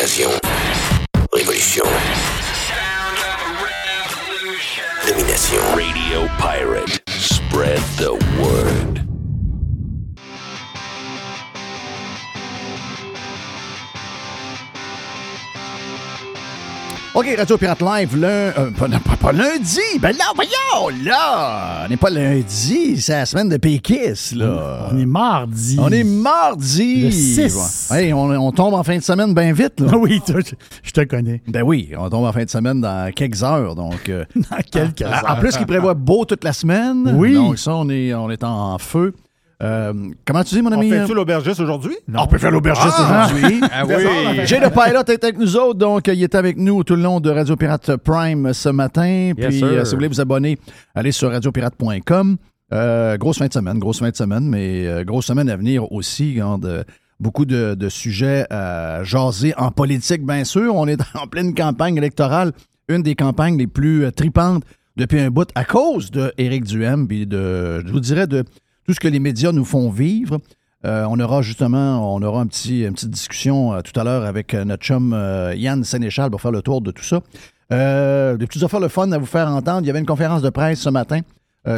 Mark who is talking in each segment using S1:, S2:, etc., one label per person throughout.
S1: Invasion. Révolution. Domination.
S2: Radio Pirate. Spread the
S3: OK, Radio Pirate Live, lun- euh, pas, pas- pas lundi. Ben là, voyons, là. On n'est pas lundi, c'est la semaine de Pékis, là.
S4: On est mardi.
S3: On est mardi.
S4: Le six.
S3: Ouais. Hey, on, on tombe en fin de semaine bien vite, là.
S4: Oui, je, te connais.
S3: Ben oui, on tombe en fin de semaine dans quelques heures, donc... euh,
S4: Dans quelques
S3: en-
S4: heures.
S3: En plus, il prévoit beau toute la semaine.
S4: Oui.
S3: Donc ça, on est, on est en feu. Euh, comment tu dis, mon
S5: On
S3: ami?
S5: fait-tu l'aubergiste aujourd'hui?
S3: On peut faire l'aubergiste
S5: Ah!
S3: aujourd'hui.
S5: Ah oui.
S3: Jay le Pilot est avec nous autres, donc il est avec nous tout le long de Radio Pirate Prime ce matin. Puis euh, si vous voulez vous abonner, allez sur radiopirate.com. Euh, grosse fin de semaine, grosse fin de semaine, mais grosse semaine à venir aussi. Regarde, euh, beaucoup de, de sujets à jaser en politique, bien sûr. On est en pleine campagne électorale, une des campagnes les plus tripantes depuis un bout à cause de Éric Duhem, puis de, je vous dirais, de tout ce que les médias nous font vivre. Euh, on aura justement, on aura un petit, une petite discussion euh, tout à l'heure avec euh, notre chum Yann Sénéchal pour faire le tour de tout ça. Des petites affaires le fun à vous faire entendre. Il y avait une conférence de presse ce matin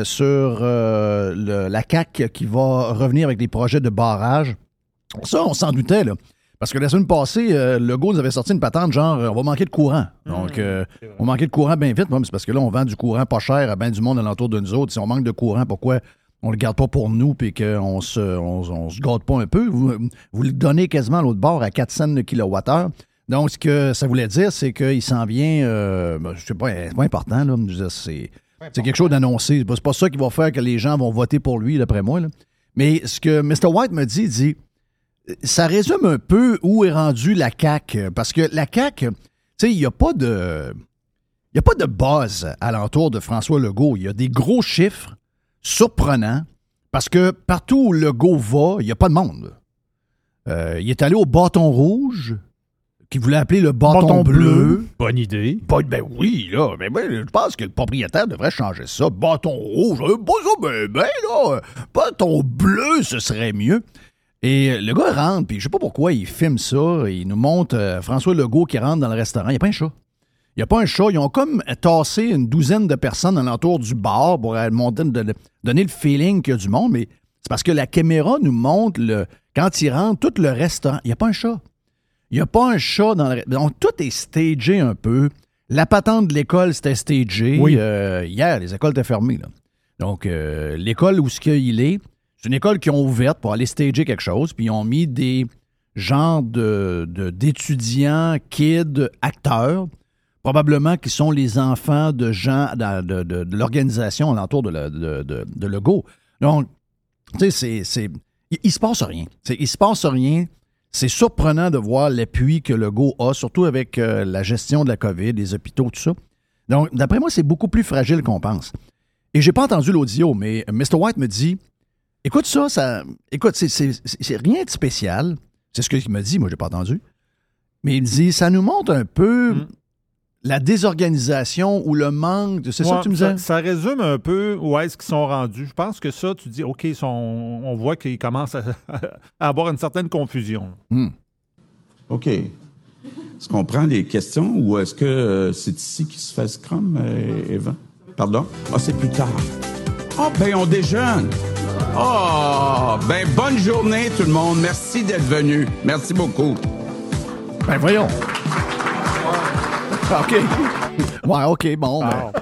S3: sur le- la CAC qui va revenir avec des projets de barrage. Ça, on s'en doutait, là. Parce que la semaine passée, le nous avait sorti une patente genre on va manquer de courant. Donc, euh, on va manquer de courant bien vite. C'est parce que là, on vend du courant pas cher à bien du monde alentour de nous autres. Si on manque de courant, pourquoi on le garde pas pour nous puis qu'on se, on, se gâte pas un peu? Vous, vous le donnez quasiment à l'autre bord à 4 cents. Donc, ce que ça voulait dire, c'est qu'il s'en vient, euh, ben, je sais pas, c'est pas important, là. C'est, c'est quelque chose d'annoncé. C'est pas- ça qui va faire que les gens vont voter pour lui, d'après moi. Mais ce que Mr. White me dit, il dit, ça résume un peu où est rendue la CAQ. Parce que la CAQ, tu sais, il n'y a pas de. Il n'y a pas de buzz alentour de François Legault. Il y a des gros chiffres surprenants parce que partout où Legault va, il n'y a pas de monde. Euh, il est allé au bâton rouge, qu'il voulait appeler le bâton,
S4: Bâton
S3: bleu.
S4: bleu.
S5: Bonne idée.
S3: Ben, ben oui, là. Ben, ben, je pense que le propriétaire devrait changer ça. Bâton rouge, euh, ça, ben, ben, là. Bâton bleu, ce serait mieux. Et euh, le gars rentre, puis je sais pas pourquoi il filme ça. Il nous montre euh, François Legault qui rentre dans le restaurant. Il n'y a pas un chat. Il n'y a pas un chat. Ils ont comme tassé une douzaine de personnes alentour du bar pour euh, monter- de- donner le feeling qu'il y a du monde. Mais c'est parce que la caméra nous montre, le, quand il rentre, tout le restaurant. Il n'y a pas un chat. Il n'y a pas un chat dans le. Donc, tout est stagé un peu. La patente de l'école, c'était stagé.
S4: Oui.
S3: Euh, hier, les écoles étaient fermées. là. Donc, euh, l'école où ce qu'il est, c'est une école qui ont ouverte pour aller stager quelque chose, puis ils ont mis des genres de, de- d'étudiants, kids, acteurs, probablement qui sont les enfants de gens de, de- l'organisation alentour de, la- de, Legault. Donc, tu sais, c'est, il, il se passe rien. C'est- il se passe rien. C'est surprenant de voir l'appui que Legault a, surtout avec euh, la gestion de la COVID, les hôpitaux, tout ça. Donc, d'après moi, c'est beaucoup plus fragile qu'on pense. Et j'ai pas entendu l'audio, mais Mr. White me dit Écoute ça, ça. Écoute, c'est, rien de spécial. C'est ce qu'il me dit, moi, j'ai pas entendu. Mais il dit Ça nous montre un peu
S5: Mm.
S3: La désorganisation ou le manque de. C'est ça que tu me disais?
S5: ça, résume un peu où est-ce qu'ils sont rendus. Je pense que ça, tu dis, OK, sont- on voit qu'ils commencent à, à avoir une certaine confusion.
S3: Hmm.
S6: OK. Est-ce qu'on prend les questions ou est-ce que euh, c'est ici qu'il se fait Scrum, euh, Eva? Pardon? Ah, c'est plus tard. Ah, ben, on déjeune. Ah, ben, bonne journée, tout le monde. Merci d'être venu. Merci beaucoup.
S3: Ben voyons. Ah, OK. Ouais, OK, bon. ben,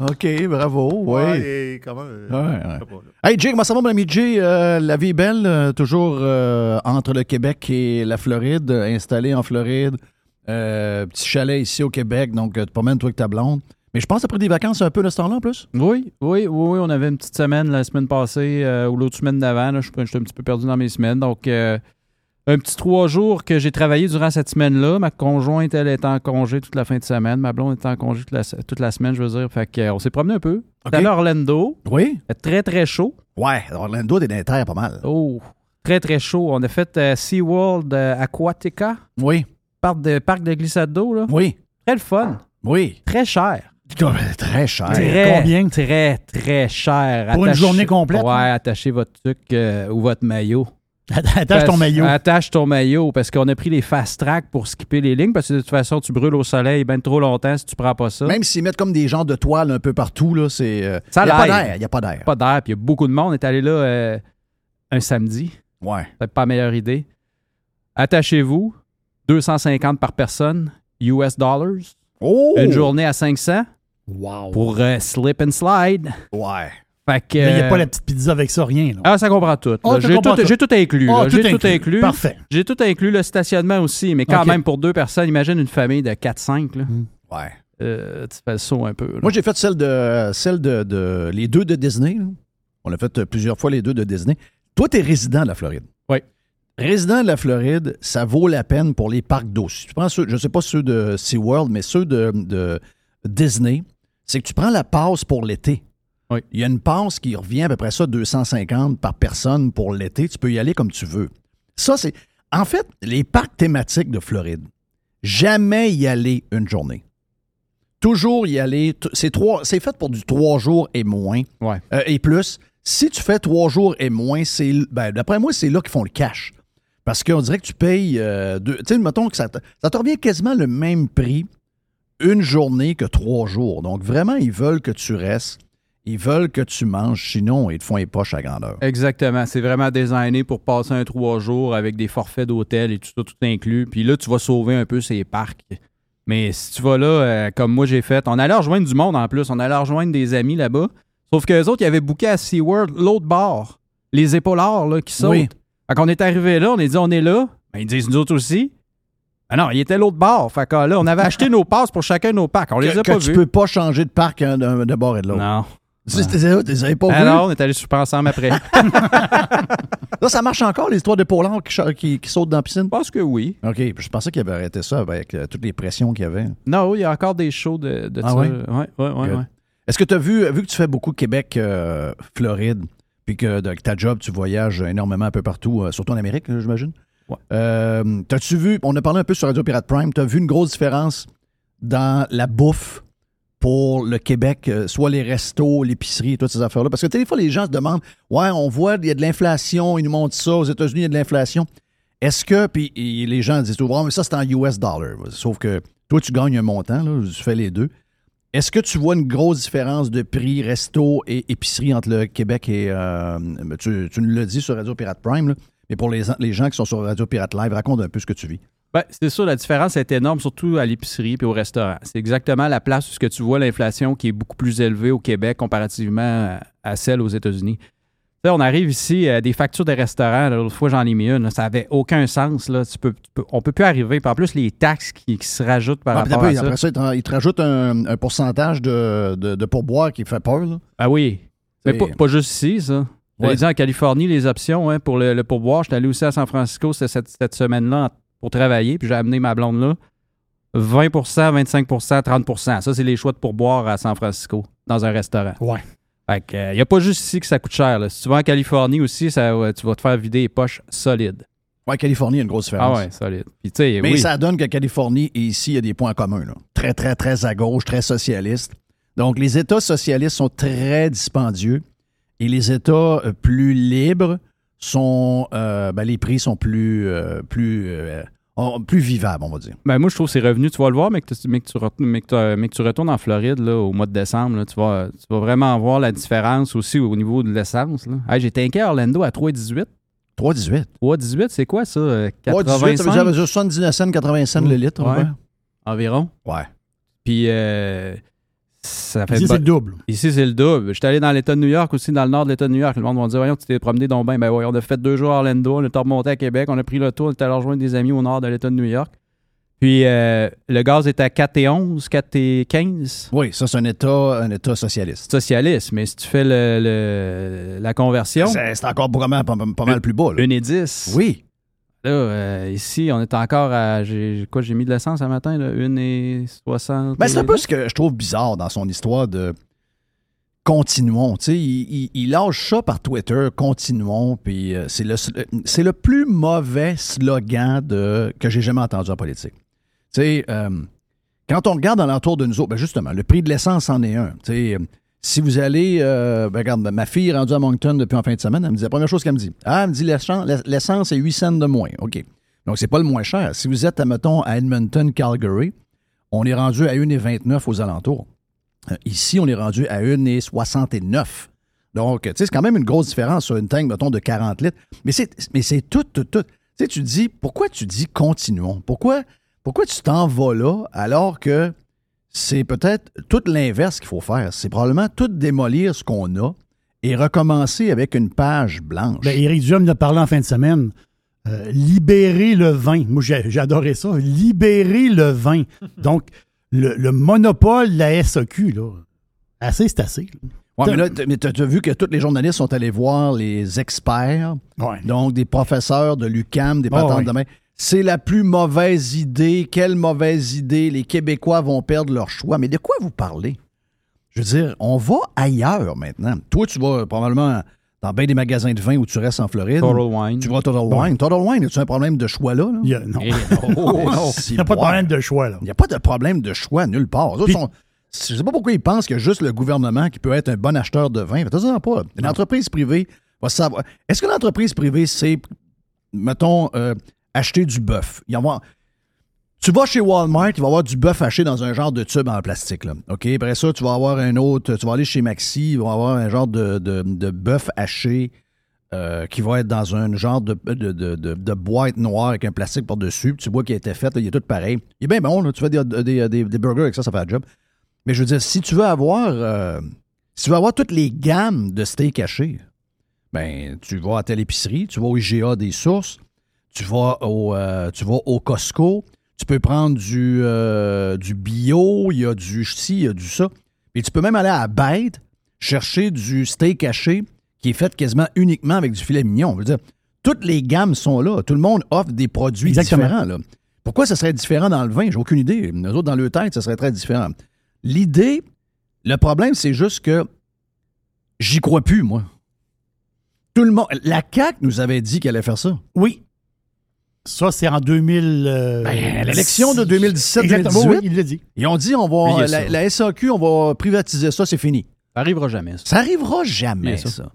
S3: OK, bravo. Oui.
S5: Ouais, et comment, euh,
S3: Ouais, ouais.
S5: pas.
S3: Hey, Jay, comment ça va, mon ami Jay? Euh, la vie est belle, euh, toujours euh, entre le Québec et la Floride, installé en Floride. Euh, petit chalet ici au Québec, donc tu promènes, toi, avec ta blonde. Mais je pense que pris des vacances un peu de ce temps-là, en plus.
S7: Oui, oui, oui, oui, on avait une petite semaine la semaine passée euh, ou l'autre semaine d'avant. Je suis j'étais un petit peu perdu dans mes semaines. Donc, euh, un petit trois jours que j'ai travaillé durant cette semaine-là. Ma conjointe, elle, est en congé toute la fin de semaine. Ma blonde est en congé toute la, toute la semaine, je veux dire. Fait qu'on s'est promené un peu.
S3: OK.
S7: Allé à Orlando.
S3: Oui.
S7: Très, très chaud.
S3: Ouais, Orlando, t'es dans pas mal.
S7: Oh, très, très chaud. On a fait euh, SeaWorld euh, Aquatica,
S3: Oui,
S7: parc de, parc de glissade d'eau. là.
S3: oui,
S7: Très le fun.
S3: oui.
S7: Très cher.
S3: Très cher.
S7: Très,
S4: combien?
S7: Très, très cher.
S4: Pour une journée complète,
S7: Ouais, attachez votre truc euh, ou votre maillot.
S4: Attache ton maillot.
S7: Attache ton maillot parce qu'on a pris les fast track pour skipper les lignes parce que de toute façon, tu brûles au soleil bien trop longtemps si tu prends pas ça.
S3: Même s'ils mettent comme des genres de toile un peu partout, là, c'est. euh,
S7: Ça
S3: il n'y a pas d'air. Il n'y a pas d'air.
S7: Pas d'air, puis il y a beaucoup de monde. On est allé là euh, un samedi.
S3: Ouais.
S7: Peut-être pas la meilleure idée. Attachez-vous. 250 par personne, US dollars.
S3: Oh!
S7: Une journée à 500
S4: Wow.
S7: pour euh, slip and slide.
S3: Ouais.
S7: Fait que.
S4: Mais il n'y a
S7: euh,
S4: pas la petite pizza avec ça, rien. là.
S7: Ah, ça comprend tout.
S4: Ah,
S7: J'ai tout,
S4: tout.
S7: j'ai tout inclus.
S4: Ah,
S7: là. J'ai tout inclus.
S4: Parfait.
S7: J'ai tout inclus le stationnement aussi, mais quand même pour deux personnes, imagine une famille de 4-5. là.
S3: Ouais.
S7: Euh, tu fais le saut un peu. là.
S3: Moi, j'ai fait celle de celle de, de- les deux de Disney. là. On a fait euh, plusieurs fois les deux de Disney. Toi, tu es résident de la Floride.
S7: Oui.
S3: Résident de la Floride, ça vaut la peine pour les parcs d'eau. Si tu prends ceux, je ne sais pas ceux de SeaWorld, mais ceux de, de Disney, c'est que tu prends la passe pour l'été.
S7: Oui.
S3: Il y a une passe qui revient à peu près ça 250 par personne pour l'été. Tu peux y aller comme tu veux. Ça, c'est. En fait, les parcs thématiques de Floride, jamais y aller une journée. Toujours y aller. C'est trois. C'est fait pour du trois jours et moins.
S7: Ouais.
S3: Euh, et plus. Si tu fais trois jours et moins, c'est. Ben, d'après moi, c'est là qu'ils font le cash. Parce qu'on dirait que tu payes. euh, deux- tu sais, mettons que ça te, ça te revient quasiment le même prix une journée que trois jours. Donc, vraiment, ils veulent que tu restes. Ils veulent que tu manges. Sinon, ils te font les poches à grandeur.
S7: Exactement. C'est vraiment designé pour passer un trois jours avec des forfaits d'hôtel et tout ça, tout inclus. Puis là, tu vas sauver un peu ces parcs. Mais si tu vas là, euh, comme moi j'ai fait, on allait rejoindre du monde en plus. On allait rejoindre des amis là-bas. Sauf qu'eux autres, ils avaient booké à SeaWorld l'autre bord. Les épaulards là, qui sautent.
S3: Oui.
S7: Fait qu'on est arrivé là, on a dit on est là. Ben, ils disent nous autres aussi. Ah non, il était l'autre bord. Fait que là, on avait acheté nos passes pour chacun de nos parcs. On les
S3: Que,
S7: a
S3: que
S7: pas
S3: tu
S7: vus.
S3: peux pas changer de parc hein, d'un d'un bord et de l'autre.
S7: Non.
S3: Tu les avais pas vus?
S7: Alors, on est allés super ensemble après.
S3: Là, ça marche encore, l'histoire des polars qui, qui, qui sautent dans la piscine?
S7: Je pense que oui.
S3: OK. Je pensais qu'il avait arrêté ça avec euh, toutes les pressions qu'il y avait.
S7: Non, il y a encore des shows de, de
S3: Ah
S7: ça.
S3: ouais?
S7: Ouais, ouais, ouais.
S3: Est-ce que tu as vu, vu que tu fais beaucoup Québec, euh, Floride, puis que de ta job, tu voyages énormément un peu partout, euh, surtout en Amérique, là, j'imagine?
S7: Ouais.
S3: Euh, T'as-tu vu, on a parlé un peu sur Radio Pirate Prime, t'as vu une grosse différence dans la bouffe pour le Québec, euh, soit les restos, l'épicerie, toutes ces affaires-là? Parce que des fois, les gens se demandent, ouais, on voit, il y a de l'inflation, ils nous montrent ça, aux États-Unis, il y a de l'inflation. Est-ce que, puis les gens disent Ah, mais ça, c'est en US dollar. Sauf que toi, tu gagnes un montant, là, tu fais les deux. Est-ce que tu vois une grosse différence de prix resto et épicerie entre le Québec et. euh, tu, nous l'as dit sur Radio Pirate Prime, mais pour les, les gens qui sont sur Radio Pirate Live, raconte un peu ce que tu vis.
S7: Ben, c'est sûr, la différence est énorme, surtout à l'épicerie et au restaurant. C'est exactement la place où ce que tu vois l'inflation qui est beaucoup plus élevée au Québec comparativement à, à celle aux États-Unis. Sais, on arrive ici, euh, des factures de restaurant, là, l'autre fois j'en ai mis une, là, ça avait aucun sens. Là. Tu peux, tu peux- on peut plus arriver. Puis en plus, les taxes qui, qui se rajoutent par
S3: Ah,
S7: rapport à ça.
S3: après ça, ils te, rajoutent un, un pourcentage de, de, de pourboire qui fait peur. Là.
S7: Ah oui. Mais pas, pas juste ici, ça.
S3: Ouais.
S7: Dire en Californie, les options hein, pour le, le pourboire. J'étais allé aussi à San Francisco cette, cette- cette semaine-là en- pour travailler, puis j'ai amené ma blonde là. 20% 25% 30% Ça, c'est les choix de pourboire à San Francisco, dans un restaurant.
S4: Ouais.
S7: Fait que, il n'y a pas juste ici que ça coûte cher. là. Si tu vas en Californie aussi, ça, tu vas te faire vider les poches solides.
S3: Ouais, Californie, il y a une grosse
S7: Ah
S3: différence.
S7: ouais, solide. Puis
S3: Mais
S7: oui.
S3: ça donne que Californie et ici, il y a des points communs. là. Très, très, très à gauche, très socialiste. Donc, les États socialistes sont très dispendieux et les États euh, plus libres sont. euh, ben, les prix sont plus, euh, plus, euh, plus vivables, on va dire.
S7: Ben, moi, je trouve que c'est revenu. Tu vas le voir, mais que, tu- mais que tu, retournes, mais que tu- mais que tu retournes en Floride là, au mois de décembre, là, tu, vas, tu vas vraiment voir la différence aussi au niveau de l'essence. Hey, J'étais inquiet à Orlando à 3,18.
S3: 3,18.
S7: 3,18, c'est quoi ça? euh,
S3: 3,18, ça veut
S7: 85
S3: dire 79 cents, 80 cents le litre.
S7: Ouais. environ.
S3: Ouais.
S7: Puis, euh, ça fait
S4: Ici, c'est le double.
S7: Ici, c'est le double. J'étais allé dans l'État de New York aussi, dans le nord de l'État de New York. Le monde va me dire Voyons, tu t'es promené donc ben. Ben oui, on a fait deux jours à Orlando, on est remonté à Québec, on a pris le tour, on est allé rejoindre des amis au nord de l'État de New York. Puis, euh, le gaz est à 4 et 11, 4 et 15.
S3: Oui, ça, c'est un État, un État socialiste.
S7: Socialiste, mais si tu fais le, le- la conversion,
S3: C'est c'est encore vraiment pas, pas mal plus bas. là.
S7: 1 et 10.
S3: Oui.
S7: Là, euh, ici, on est encore à. J'ai, quoi, j'ai mis de l'essence ce matin, là, 1 et 60.
S3: Ben, c'est un peu ce que je trouve bizarre dans son histoire de continuons. Tu sais, il, il- il lâche ça par Twitter, continuons, puis euh, c'est le, c'est le plus mauvais slogan de, que j'ai jamais entendu en politique. Tu sais, euh, quand on regarde alentour de nous autres, ben justement, le prix de l'essence en est un. Tu sais, Si vous allez, euh, ben, regarde, ma fille est rendue à Moncton depuis en fin de semaine, elle me dit la première chose qu'elle me dit. Ah, elle me dit l'essence est 8 cents de moins. OK. Donc, c'est pas le moins cher. Si vous êtes, mettons, à Edmonton, Calgary, on est rendu à 1,29 aux alentours. Euh, ici, on est rendu à 1,69. Donc, tu sais, c'est quand même une grosse différence sur une tank, mettons, de 40 litres. Mais c'est, tout, tout, tout. Tu tu dis, pourquoi tu dis continuons? Pourquoi, pourquoi tu t'en vas là alors que c'est peut-être tout l'inverse qu'il faut faire? C'est probablement tout démolir ce qu'on a et recommencer avec une page blanche.
S4: Ben, Éric Duhem a parlé en fin de semaine. Euh, libérer le vin. Moi, j'ai adoré ça. Libérer le vin. Donc, le, le monopole de la SAQ, là, assez, c'est assez. là.
S3: Ouais, mais là, t- mais t'as as vu que tous les journalistes sont allés voir les experts,
S4: Ouais.
S3: donc des professeurs de l'UCAM, des
S4: Ah,
S3: patentes
S4: ouais.
S3: de main. C'est la plus mauvaise idée. Quelle mauvaise idée? Les Québécois vont perdre leur choix. Mais de quoi vous parlez? Je veux dire, on va ailleurs maintenant. Toi, tu vas probablement dans bien des magasins de vin où tu restes en Floride.
S7: Total Wine.
S3: Tu vas à Total Wine. Total Wine, as-tu un problème de choix là? là?
S4: Il y a, non.
S7: Eh, oh, non.
S4: Il n'y a pas de problème de choix, là.
S3: Il n'y a pas de problème de choix nulle part. Sont- je ne sais pas pourquoi ils pensent qu'il y a juste le gouvernement qui peut être un bon acheteur de vin. Faites-en pas. Une entreprise privée va savoir. Est-ce que l'entreprise privée, c'est, mettons, euh, acheter du bœuf? Tu vas chez Walmart, il va y avoir du bœuf haché dans un genre de tube en plastique. Là. Après ça, tu vas avoir un autre. Tu vas aller chez Maxi, il va y avoir un genre de, bœuf haché euh, qui va être dans un genre de, de, boîte noire avec un plastique par-dessus. Tu vois qu'il a été fait, là, il est tout pareil. Il est bien bon, là, tu fais des, des- des- burgers avec ça, ça fait le job. Mais je veux dire, si tu veux avoir euh, si tu veux avoir toutes les gammes de steak haché, ben tu vas à telle épicerie, tu vas au IGA des sources, tu vas au, euh, tu vas au Costco, tu peux prendre du, euh, du bio, il y a du ci, il y a du ça. Et tu peux même aller à bête chercher du steak haché qui est fait quasiment uniquement avec du filet mignon. Je veux dire, toutes les gammes sont là. Tout le monde offre des produits
S4: Exactement.
S3: différents. Là. Pourquoi ça serait différent dans le vin? J'ai aucune idée. Nous autres, dans le tête, ça serait très différent. L'idée, le problème, c'est juste que j'y crois plus, moi. Tout le monde. La CAQ nous avait dit qu'elle allait faire ça.
S4: Oui. Ça, c'est en 2000. euh,
S3: Ben, l'élection de 2017,
S4: Exactement,
S3: 2018.
S4: oui, il l'a dit.
S3: Ils ont dit on va la, SAQ, on va privatiser ça, c'est fini.
S7: Ça arrivera jamais, ça.
S3: Ça arrivera jamais,
S7: Mais
S3: ça.
S7: ça.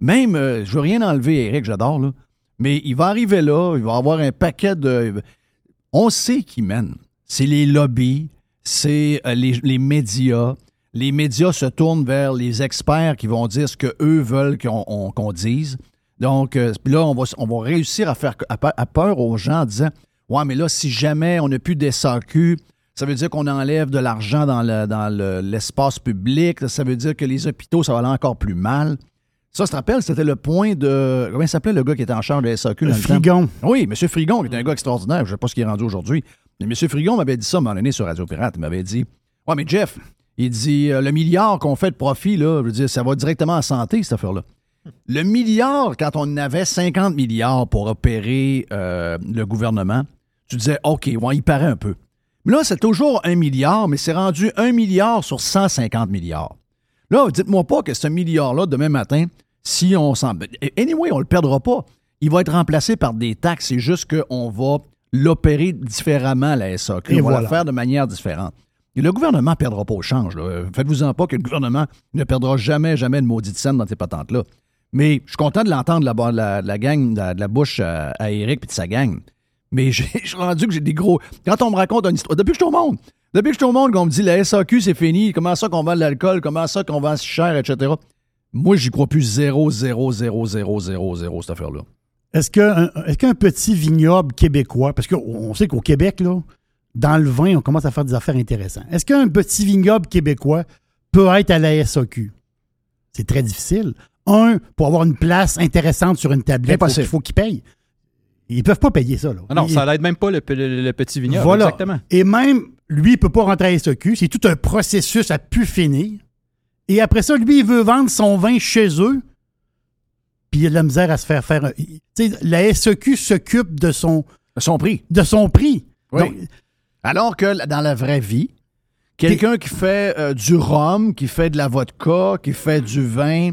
S3: Même, euh, je veux rien enlever, Eric, j'adore, là. Mais il va arriver là, il va avoir un paquet de. On sait qui mène. C'est les lobbies, c'est euh, les, les médias. Les médias se tournent vers les experts qui vont dire ce qu'eux veulent qu'on on- qu'on dise. Donc, euh, puis là, on va, on va réussir à faire à, pe- à peur aux gens en disant Ouais, mais là, si jamais on n'a plus des SAQ, ça veut dire qu'on enlève de l'argent dans le- dans le- l'espace public. Ça veut dire que les hôpitaux, ça va aller encore plus mal. Ça, je te rappelle, c'était le point de. Comment il s'appelait le gars qui était en charge de SAQ dans le temps?
S4: Frigon.
S3: Oui, M. Frigon, qui est un gars extraordinaire. Je ne sais pas ce qu'il est rendu aujourd'hui. Mais M. Frigon m'avait dit ça à un moment donné sur Radio Pirate. Il m'avait dit Ouais, mais Jeff, il dit euh, le milliard qu'on fait de profit, là, je veux dire, ça va directement en santé, cette affaire-là. Le milliard, quand on avait 50 milliards pour opérer euh, le gouvernement, tu disais OK, ouais, il paraît un peu. Mais là, c'est toujours un milliard, mais c'est rendu un milliard sur 150 milliards. Là, dites-moi pas que ce milliard-là, demain matin, si on s'en. Anyway, on le perdra pas. Il va être remplacé par des taxes. C'est juste qu'on va l'opérer différemment, la SAQ.
S4: Et
S3: on va la faire de manière différente. Et le gouvernement ne perdra pas au change. Faites-vous-en pas que le gouvernement ne perdra jamais, jamais une maudite scène dans ces patentes-là. Mais je suis content de l'entendre de la, la, la gang, de la, bouche à, à Eric et de sa gang. Mais je suis rendu que j'ai des gros. Quand on me raconte une histoire. Depuis que je suis au monde, depuis que je suis au monde, qu'on me dit la SAQ, c'est fini, comment ça qu'on vend de l'alcool, comment ça qu'on vend si cher, etc. Moi, j'y crois plus 0, 0, 0, 0, 0, 0, cette affaire-là.
S4: Est-ce qu'un est petit vignoble québécois, parce qu'on sait qu'au Québec, là, dans le vin, on commence à faire des affaires intéressantes. Est-ce qu'un petit vignoble québécois peut être à la SAQ? C'est très difficile. Un, pour avoir une place intéressante sur une tablette, faut
S3: Impossible.
S4: qu'il faut qu'ils payent. Ils peuvent pas payer ça. Là.
S7: Ah non,
S4: Ils-
S7: ça l'aide même pas le, pe- le- le petit vignoble.
S4: Voilà.
S7: Exactement.
S4: Et même, lui, il peut pas rentrer à SAQ. C'est tout un processus à pu finir. Et après ça, lui, il veut vendre son vin chez eux. Puis il a de la misère à se faire faire. un- sais, la SAQ s'occupe de son,
S3: Son prix.
S4: de son prix.
S3: Oui.
S4: Donc,
S3: Alors que dans la vraie vie, quelqu'un qui fait euh, du rhum, qui fait de la vodka, qui fait du vin,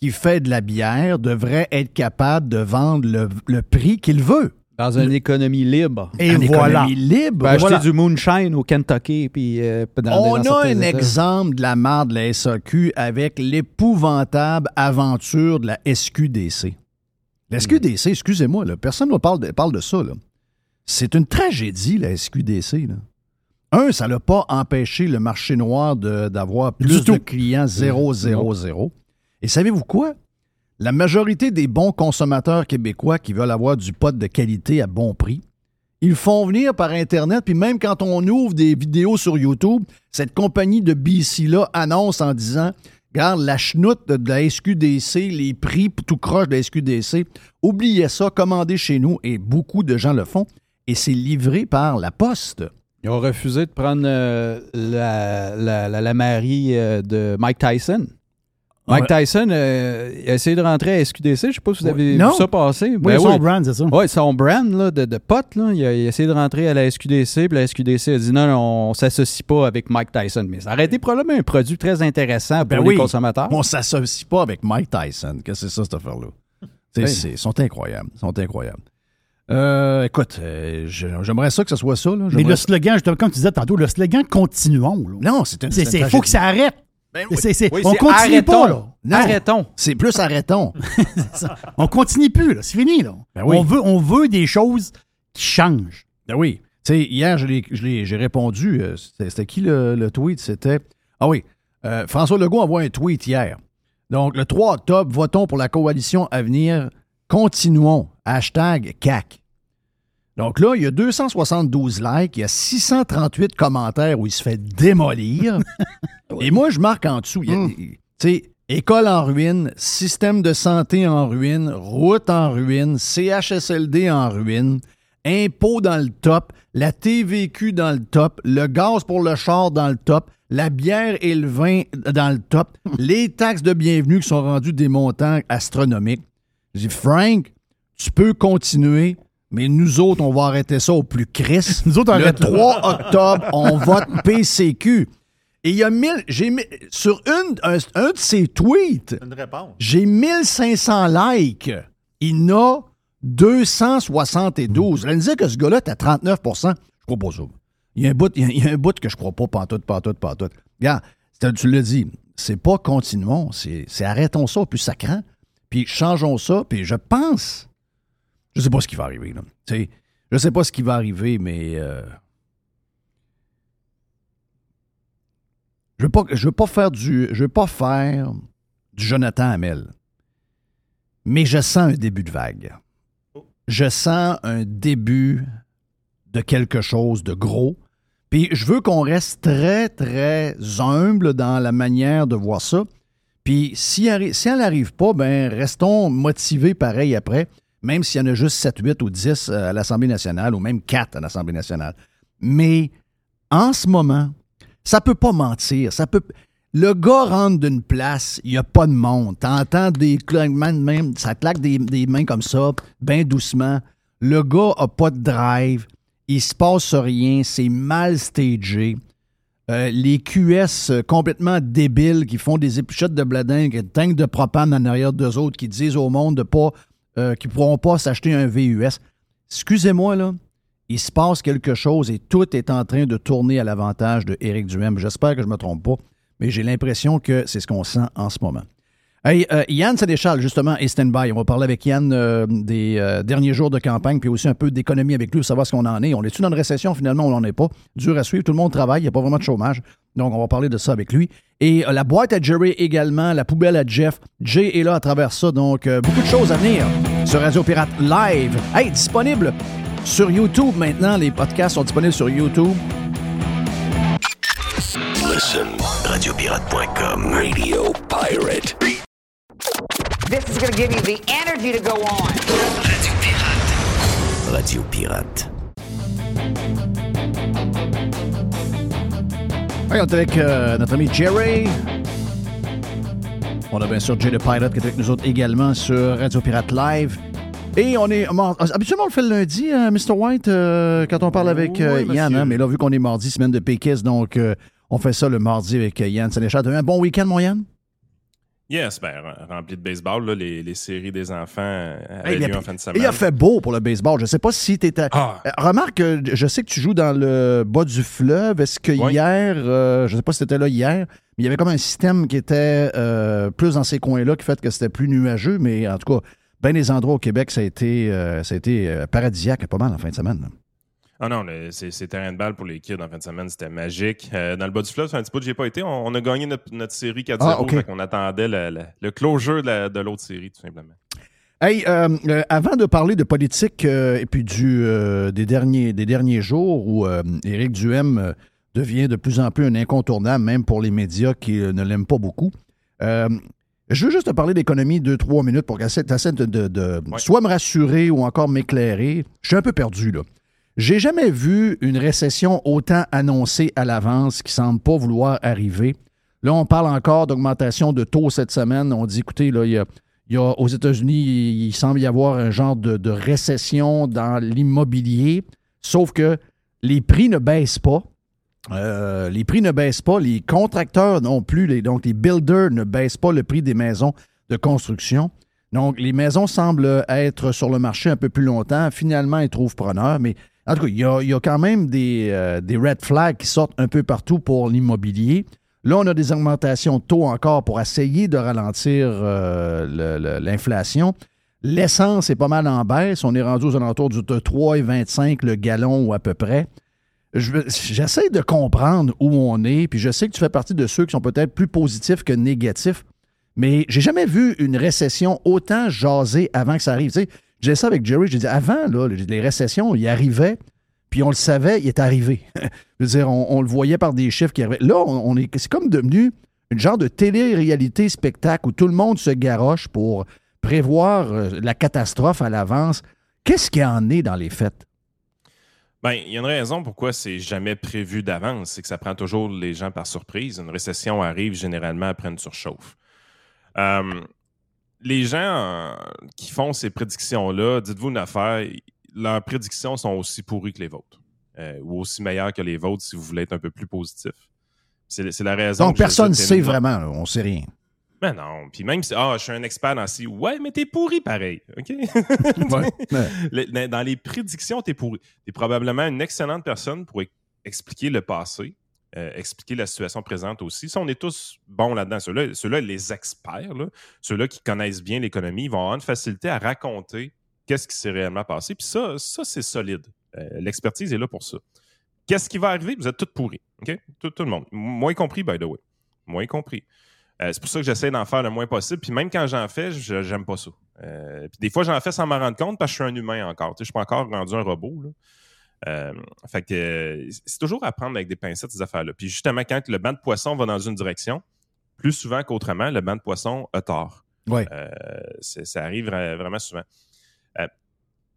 S3: qui fait de la bière, devrait être capable de vendre le, le prix qu'il veut.
S7: Dans une économie libre.
S4: Et voilà.
S3: économie libre.
S7: peut acheter
S4: voilà.
S7: du moonshine au Kentucky. Puis, euh, dans,
S3: On
S7: dans
S3: a un
S7: États.
S3: exemple de la marde de la SAQ avec l'épouvantable aventure de la SQDC. La SQDC, excusez-moi, personne ne parle de, parle de ça. C'est une tragédie, la SQDC. là. Un, ça n'a pas empêché le marché noir d'avoir plus de clients 000. Et savez-vous quoi? La majorité des bons consommateurs québécois qui veulent avoir du pot de qualité à bon prix, ils font venir par Internet, puis même quand on ouvre des vidéos sur YouTube, cette compagnie de BC-là annonce en disant Regarde, la chenoute de la SQDC, les prix tout croche de la SQDC, oubliez ça, commandez chez nous, et beaucoup de gens le font, et c'est livré par la poste.
S7: Ils ont refusé de prendre euh, la, la, la, la Marie euh, de Mike Tyson. Mike. Tyson euh, il a essayé de rentrer à SQDC. Je ne sais pas si vous avez
S3: Non.
S7: vu ça passer.
S4: Oui,
S7: Ben
S4: son
S7: oui.
S4: brand, c'est ça.
S7: Oui, son brand là, de, de pote, là, il, a, il a essayé de rentrer à la SQDC, puis la SQDC a dit non, non, on ne s'associe pas avec Mike Tyson. Mais ça aurait été probablement un produit très intéressant pour
S3: Ben
S7: les consommateurs.
S3: On s'associe pas avec Mike Tyson. Qu'est-ce que c'est ça, cette affaire-là?
S7: Oui.
S3: Ils sont incroyables. Ils sont incroyables. Euh, écoute, euh, j'aimerais ça que ce soit ça. Là.
S4: Mais le slogan, justement, comme tu disais tantôt, le slogan continuons. là.
S3: Non, c'est
S4: c'est,
S3: une
S4: faut que ça arrête.
S3: Ben oui.
S7: Oui,
S4: on continue
S7: arrêtons.
S4: pas, là.
S3: Non.
S7: Arrêtons.
S3: C'est plus arrêtons.
S4: On continue plus, là. C'est fini, là.
S3: Ben oui.
S4: on, veut, on veut des choses qui changent.
S3: Ben oui. Tu sais, hier, j'ai répondu. euh, C'était c'était qui le, le tweet? C'était. Ah oui. euh, François Legault envoie un tweet hier. Donc, le 3 octobre, votons pour la coalition à venir. Continuons. Hashtag CAC. Donc là, il y a 272 likes, il y a 638 commentaires où il se fait démolir. Et moi, je marque en dessous. il y a- Tu sais, école en ruine, système de santé en ruine, route en ruine, CHSLD en ruine, impôts dans le top, la TVQ dans le top, le gaz pour le char dans le top, la bière et le vin dans le top, les taxes de bienvenue qui sont rendues des montants astronomiques. Je dis, Frank, tu peux continuer, mais nous autres, on va arrêter ça au plus Chris.
S4: Nous autres, on
S3: le
S4: arrête là.
S3: 3 octobre, on vote PCQ. Et il y a mille. J'ai mis- sur une, un, un de ses tweets,
S5: Une réponse.
S3: j'ai 1500 likes. Il n'a 272. Là, disait que ce gars-là est à 39% Je crois pas ça. Il y a un bout, il y a, il y a un bout que je crois pas, pantoute, pantoute, pantoute. Regarde, c'est- tu l'as dit, c'est pas continuons, c'est c'est arrêtons ça au plus sacrant, puis changeons ça, puis je pense, je sais pas ce qui va arriver, là. Tu sais, je sais pas ce qui va arriver, mais euh, je veux veux pas faire du, veux pas faire du Jonathan Hamel, mais je sens un début de vague. Je sens un début de quelque chose de gros. Puis je veux qu'on reste très, très humble dans la manière de voir ça. Puis si, si elle n'arrive pas, ben restons motivés pareil après, même s'il y en a juste 7, 8 ou 10 à l'Assemblée nationale, ou même 4 à l'Assemblée nationale. Mais en ce moment, ça peut pas mentir. Ça peut. Le gars rentre d'une place, il n'y a pas de monde. T'entends des claquements de main, ça claque des, mains comme ça, bien doucement. Le gars a pas de drive, il se passe rien, c'est mal stagé. Euh, les QS euh, complètement débiles qui font des épichettes de bladin, qui tank de propane en arrière d'eux autres, qui disent au monde de pas, euh, qu'ils ne pourront pas s'acheter un VUS. Excusez-moi, là, il se passe quelque chose et tout est en train de tourner à l'avantage de Éric Duhem. J'espère que je ne me trompe pas, mais j'ai l'impression que c'est ce qu'on sent en ce moment. Hey, euh, Yann Sénéchal, justement, est stand-by. On va parler avec Yann euh, des derniers jours de campagne, puis aussi un peu d'économie avec lui pour savoir ce qu'on en est. On est-tu dans une récession? Finalement, on n'en est pas. Dur à suivre. Tout le monde travaille. Il n'y a pas vraiment de chômage. Donc, on va parler de ça avec lui. Et euh, la boîte à Jerry également, la poubelle à Jeff. Jay est là à travers ça. Donc, euh, beaucoup de choses à venir sur Radio Pirate Live. Hey, disponible sur YouTube maintenant. Les podcasts sont disponibles sur YouTube.
S1: Listen, radiopirate.com. Radio Pirate.
S8: This is going to give you the energy to go on.
S1: Radio Pirate.
S3: On est avec euh, notre ami Jerry. On a bien sûr Jay the Pilot qui est avec nous autres également sur Radio Pirate Live. Et on est. mar- Habituellement, on le fait le lundi, hein, Mr. White, euh, quand on parle avec euh,
S5: Oui,
S3: Yann. hein, mais là, vu qu'on est mardi, semaine de péquistes, donc on fait ça le mardi avec Yann Sénéchal. Un bon week-end, mon Yann?
S9: Yes, ben, rempli de baseball, là, les, les séries des enfants euh, avaient
S3: Hey, il,
S9: lieu
S3: a,
S9: en fin de
S3: il
S9: semaine.
S3: a fait beau pour le baseball. Je ne sais pas si tu étais.
S9: Ah.
S3: Euh, Remarque, que je sais que tu joues dans le bas du fleuve. Est-ce que
S9: Oui.
S3: hier, euh, je ne sais pas si tu étais là hier, mais il y avait comme un système qui était euh, plus dans ces coins-là qui fait que c'était plus nuageux, mais en tout cas, bien des endroits au Québec, ça a été, euh, ça a été euh, paradisiaque pas mal en fin de semaine. là.
S9: Ah non, le- c'est c'est terrain de balle pour les kids en fin de semaine, c'était magique. Euh, dans le bas du fleuve, c'est un petit peu que j'ai pas été. On, on a gagné notre, notre série 4-0,
S3: Ah,
S9: qu'on attendait le, le, le closure de la- de l'autre série, tout simplement.
S3: Hey, euh, euh, avant de parler de politique et puis du, des, derniers, des derniers jours où Éric Duhem devient de plus en plus un incontournable, même pour les médias qui ne l'aiment pas beaucoup, je veux juste te parler d'économie deux, trois minutes pour que tu de, de- de
S9: Ouais.
S3: soit me rassurer ou encore m'éclairer. Je suis un peu perdu, là. J'ai jamais vu une récession autant annoncée à l'avance qui semble pas vouloir arriver. Là, on parle encore d'augmentation de taux cette semaine. On dit, écoutez, là, il y a, il y a- aux États-Unis, il, semble y avoir un genre de, récession dans l'immobilier, sauf que les prix ne baissent pas. Euh, les prix ne baissent pas, les contracteurs non plus, donc les builders ne baissent pas le prix des maisons de construction. Donc, les maisons semblent être sur le marché un peu plus longtemps. Finalement, ils trouvent preneur. Mais en tout cas, il y a, quand même des, euh, des red flags qui sortent un peu partout pour l'immobilier. Là, on a des augmentations de taux encore pour essayer de ralentir euh, l'inflation. L'essence est pas mal en baisse. On est rendu aux alentours de 3,25 le gallon ou à peu près. J'essaie de comprendre où on est, puis je sais que tu fais partie de ceux qui sont peut-être plus positifs que négatifs, mais j'ai jamais vu une récession autant jasée avant que ça arrive. Tu sais, j'ai ça avec Jerry, j'ai dit avant, là, les récessions, il arrivait, puis on le savait, il est arrivé. Je veux dire, on, le voyait par des chiffres qui arrivaient. Là, on, est, c'est comme devenu une genre de télé-réalité spectacle où tout le monde se garoche pour prévoir euh, la catastrophe à l'avance. Qu'est-ce qu'il en est dans les faits?
S9: Ben, il y a une raison pourquoi c'est jamais prévu d'avance, c'est que ça prend toujours les gens par surprise. Une récession arrive généralement après une surchauffe. Euh, les gens euh, qui font ces prédictions-là, dites-vous une affaire, leurs prédictions sont aussi pourries que les vôtres, euh, ou aussi meilleures que les vôtres si vous voulez être un peu plus positif. C'est la raison.
S3: Donc, personne ne sait vraiment, là, on sait rien.
S9: Ben non. Puis même si, ah, je suis un expert dans ci, ouais, mais t'es pourri pareil. OK? Dans les prédictions, t'es pourri. T'es probablement une excellente personne pour e- expliquer le passé, euh, expliquer la situation présente aussi. Ça, on est tous bons là-dedans. Ceux-là, ceux-là, les experts, là, ceux-là qui connaissent bien l'économie, ils vont avoir une facilité à raconter qu'est-ce qui s'est réellement passé. Puis ça, ça c'est solide. Euh, L'expertise est là pour ça. Qu'est-ce qui va arriver? Vous êtes tous pourris. OK? Tout, le monde. Moi y compris, by the way. Moi y compris. Euh, c'est pour ça que j'essaie d'en faire le moins possible. Puis même quand j'en fais, j'aime pas ça. Puis des fois, j'en fais sans m'en rendre compte parce que je suis un humain encore. Je suis pas encore rendu un robot. Euh, fait que euh, c'est toujours à prendre avec des pincettes, ces affaires-là. Puis justement, quand le banc de poisson va dans une direction, plus souvent qu'autrement, le banc de poisson a tort.
S3: Ouais.
S9: Euh, ça arrive vra- vraiment souvent. Euh,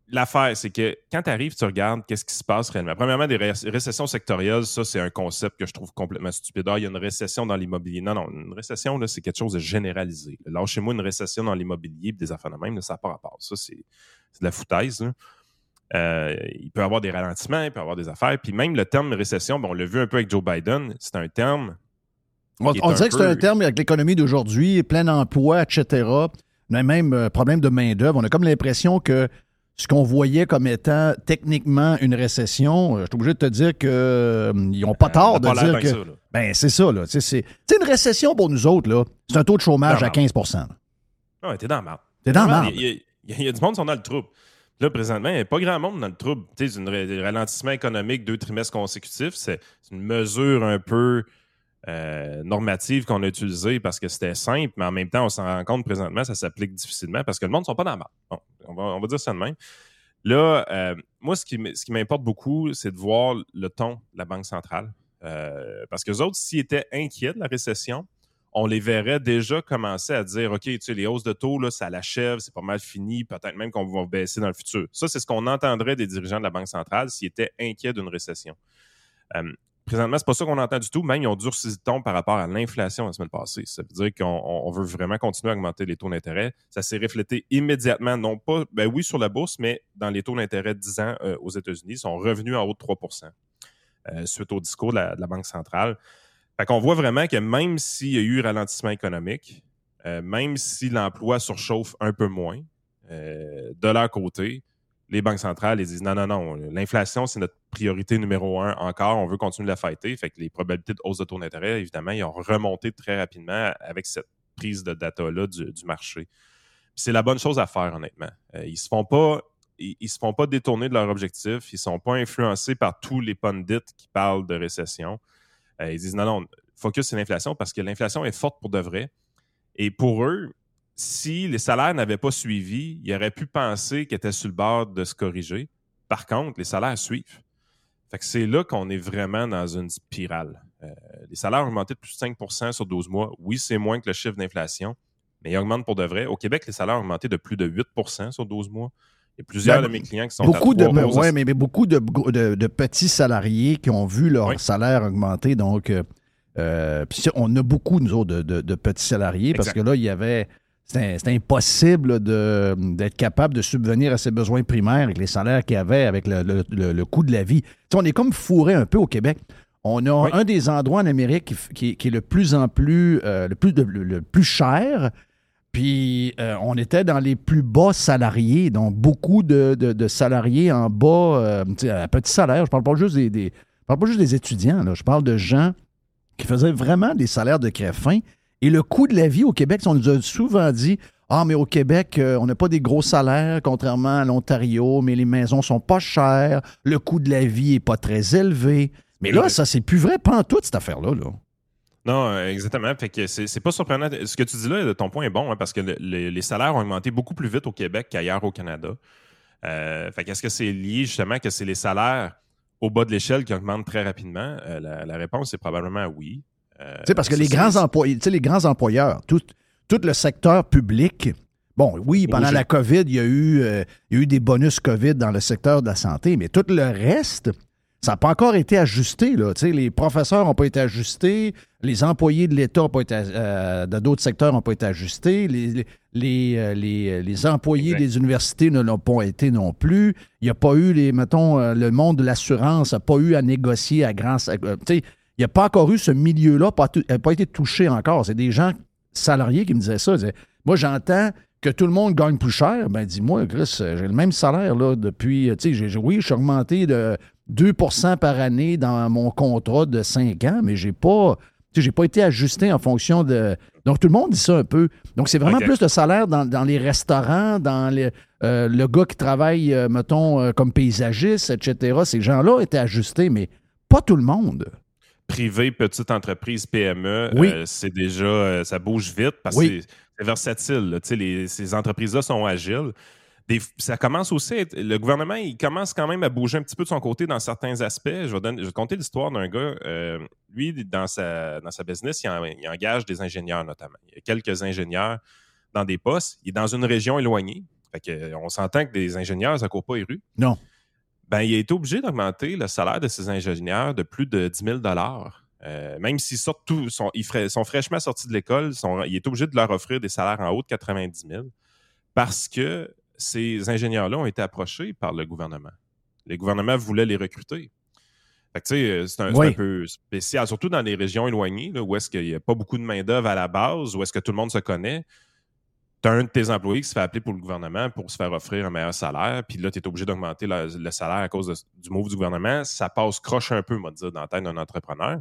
S9: L'affaire, c'est que quand tu arrives, tu regardes qu'est-ce qui se passe réellement. Premièrement, des ré- récessions sectorielles, ça, c'est un concept que je trouve complètement stupide. Ah, il y a une récession dans l'immobilier. Non, non, une récession, c'est quelque chose de généralisé. Lâchez-moi une récession dans l'immobilier et des affaires de même, là, ça n'a pas rapport. Ça, c'est c'est de la foutaise. là. Euh, il peut y avoir des ralentissements, il peut y avoir des affaires. Puis même le terme récession, bon, on l'a vu un peu avec Joe Biden, c'est un terme
S3: On, dirait que c'est un terme avec l'économie d'aujourd'hui, plein d'emplois, etc. On a même euh, problème de main-d'œuvre. On a comme l'impression que ce qu'on voyait comme étant techniquement une récession, euh, je suis obligé de te dire qu'ils n'ont pas tort de
S9: pas
S3: dire que.
S9: ça,
S3: ben, c'est ça, là. C'est une récession pour nous autres, là, c'est un taux de chômage
S9: Non,
S3: à
S9: non.
S3: 15
S9: Ah ouais, t'es dans la merde.
S3: T'es dans la marde.
S9: Il y a du monde qui sont dans le trouble. Là, présentement, il n'y a pas grand monde dans le trouble. Tu sais, un ralentissement économique deux trimestres consécutifs. C'est une mesure un peu euh, normative qu'on a utilisée parce que c'était simple, mais en même temps, on s'en rend compte présentement, ça s'applique difficilement parce que le monde ne sont pas dans la marde. Bon, on, va, dire ça de même. Là, euh, moi, ce qui, m- ce qui m'importe beaucoup, c'est de voir le ton de la Banque centrale. Euh, parce que les autres, s'ils étaient inquiets de la récession, on les verrait déjà commencer à dire OK, tu sais, les hausses de taux, là, ça l'achève, c'est pas mal fini, peut-être même qu'on va baisser dans le futur. Ça, c'est ce qu'on entendrait des dirigeants de la Banque centrale s'ils étaient inquiets d'une récession. Euh, présentement, c'est pas ça qu'on entend du tout. Même, ils ont durci le ton par rapport à l'inflation la semaine passée. Ça veut dire qu'on on- on veut vraiment continuer à augmenter les taux d'intérêt. Ça s'est reflété immédiatement, non pas, ben oui, sur la bourse, mais dans les taux d'intérêt de 10 ans euh, aux États-Unis. Ils sont revenus en haut de 3% euh, suite au discours de la Banque centrale. Fait qu'on voit vraiment que même s'il y a eu ralentissement économique, euh, même si l'emploi surchauffe un peu moins, euh, de leur côté, les banques centrales disent non, non, non, l'inflation, c'est notre priorité numéro un encore. On veut continuer de la fighter. Fait que les probabilités de hausse de taux d'intérêt, évidemment, ils ont remonté très rapidement avec cette prise de data-là du, du marché. C'est la bonne chose à faire, honnêtement. Euh, ils se font pas. Ils, se font pas détourner de leur objectif. Ils sont pas influencés par tous les pundits qui parlent de récession. Euh, ils disent non, non, focus sur l'inflation parce que l'inflation est forte pour de vrai. Et pour eux, si les salaires n'avaient pas suivi, ils auraient pu penser qu'ils étaient sur le bord de se corriger. Par contre, les salaires suivent. C'est là qu'on est vraiment dans une spirale. Euh, les salaires ont augmenté de plus de 5% sur 12 mois. Oui, c'est moins que le chiffre d'inflation, mais ils augmentent pour de vrai. Au Québec, les salaires ont augmenté de plus de 8% sur 12 mois. Il y a plusieurs
S3: Ben,
S9: de mes clients qui sont
S3: Beaucoup
S9: à
S3: de, mais, ouais, mais, mais beaucoup de, de- de petits salariés qui ont vu leur
S9: Oui.
S3: salaire augmenter. Donc, euh, euh, on a beaucoup, nous autres, de, de- petits salariés parce que là, il y avait. C'était impossible d'être capable de subvenir à ses besoins primaires avec les salaires qu'il y avait, avec le, le- le- le coût de la vie. On est comme fourré un peu au Québec. On a
S9: Oui.
S3: un des endroits en Amérique qui, qui- qui est le plus en plus, euh, le, plus le plus cher. Puis euh, on était dans les plus bas salariés, donc beaucoup de, de- de salariés en bas, euh, à petit salaire. Je parle pas juste des, des- je parle pas juste des étudiants, là. je parle de gens qui faisaient vraiment des salaires de crève-fin. Et le coût de la vie au Québec, on nous a souvent dit Ah, mais au Québec, euh, on n'a pas des gros salaires, contrairement à l'Ontario, mais les maisons sont pas chères, le coût de la vie est pas très élevé. Mais là, ça, c'est plus vrai, pas en tout, cette affaire-là. Là.
S9: Non, euh, exactement. Fait que c'est pas surprenant. Ce que tu dis là, ton point est bon, hein, parce que le- le- les salaires ont augmenté beaucoup plus vite au Québec qu'ailleurs au Canada. Euh, fait qu'est-ce que c'est lié justement que c'est les salaires au bas de l'échelle qui augmentent très rapidement? Euh, la, la réponse est probablement oui. Euh,
S3: Tu sais, parce que les grands employés, tu sais, les grands employeurs, tout, tout le secteur public, bon, oui, pendant la COVID, il y, a eu, il y a eu des bonus COVID dans le secteur de la santé, mais tout le reste, ça n'a pas encore été ajusté. Là. Les professeurs n'ont pas été ajustés, les employés de l'État n'ont pas été, euh, de d'autres secteurs n'ont pas été ajustés, les, les, les, euh, les- les employés des universités ne l'ont pas été non plus. Il n'y a pas eu, les, mettons, euh, le monde de l'assurance n'a pas eu à négocier à grand... euh, il n'y a pas encore eu ce milieu-là, pas, pas été touché encore. C'est des gens salariés qui me disaient ça. Disaient, Moi, j'entends que tout le monde gagne plus cher. Ben, dis-moi, Chris, euh, j'ai le même salaire là, depuis. euh, oui, je suis augmenté de 2% par année dans mon contrat de 5 ans, mais j'ai pas. Tu sais, j'ai pas été ajusté en fonction de. Donc, tout le monde dit ça un peu. Donc, c'est vraiment plus le salaire dans, dans les restaurants, dans les, euh, le gars qui travaille, euh, mettons, euh, comme paysagiste, etc. Ces gens-là étaient ajustés, mais pas tout le monde.
S9: privé, petite entreprise, PME,
S3: Oui.
S9: c'est déjà, ça bouge vite parce
S3: Oui.
S9: que c'est- c'est versatile. là. Tu sais, les- ces entreprises-là sont agiles. Des- ça commence aussi à être- Le gouvernement, il commence quand même à bouger un petit peu de son côté dans certains aspects. Je vais, donner- je vais te conter l'histoire d'un gars. euh, lui, dans sa, dans sa business, il, en- il engage des ingénieurs notamment. Il y a quelques ingénieurs dans des postes. Il est dans une région éloignée. Fait que, euh, on s'entend que des ingénieurs, ça ne court pas les rues.
S3: Non.
S9: Ben, il a été obligé d'augmenter le salaire de ses ingénieurs de plus de 10 000 Euh, Même s'ils sortent tout, sont, ils fra- sont fraîchement sortis de l'école, il est obligé de leur offrir des salaires en haut de 90 000 parce que ces ingénieurs-là ont été approchés par le gouvernement. Le gouvernement voulait les recruter. Euh, c'est un,
S3: Oui.
S9: un peu spécial, surtout dans les régions éloignées, là, où est-ce qu'il n'y a pas beaucoup de main-d'œuvre à la base, où est-ce que tout le monde se connaît. Tu as un de tes employés qui se fait appeler pour le gouvernement pour se faire offrir un meilleur salaire, puis là, tu es obligé d'augmenter le, le salaire à cause de- du move du gouvernement. Ça passe croche un peu, moi, dire, dans la tête d'un entrepreneur.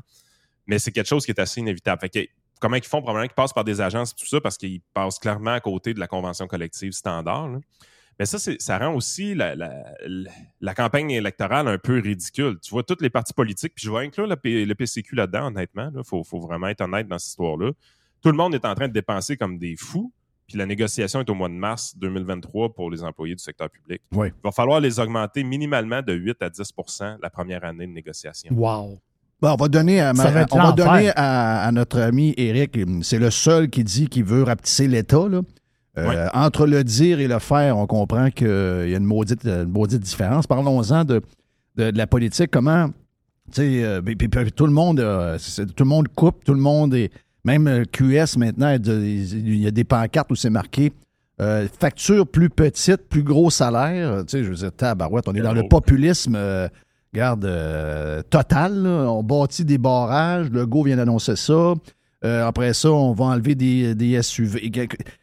S9: Mais c'est quelque chose qui est assez inévitable. Fait que, comment ils font? Probablement qu'ils passent par des agences et tout ça parce qu'ils passent clairement à côté de la convention collective standard. là. Mais ça, ça rend aussi la, la- la- la campagne électorale un peu ridicule. Tu vois, toutes les partis politiques, puis je vais inclure le, P- le PCQ là-dedans, honnêtement. Il faut, faut vraiment être honnête dans cette histoire-là. Tout le monde est en train de dépenser comme des fous. Puis la négociation est au mois de mars 2023 pour les employés du secteur public.
S3: Oui.
S9: Il va falloir les augmenter minimalement de 8 à 10% la première année de négociation.
S4: Wow.
S3: Bon, on va donner, à, on va donner à, à notre ami Eric, c'est le seul qui dit qu'il veut rapetisser l'État. Euh. Entre le dire et le faire, on comprend qu'il y a une maudite, une maudite différence. Parlons-en de, de, de la politique. Comment, euh, puis- puis- puis tout le monde, euh, tout le monde coupe, tout le monde est, même euh, QS maintenant, il y a des pancartes où c'est marqué euh, facture plus petite, plus gros salaire. Tu sais, je veux dire, tabarouette, on est dans le
S9: Hello.
S3: populisme. euh, Garde, euh, total, là. on bâtit des barrages, le go vient d'annoncer ça. Euh, après ça, on va enlever des, des SUV.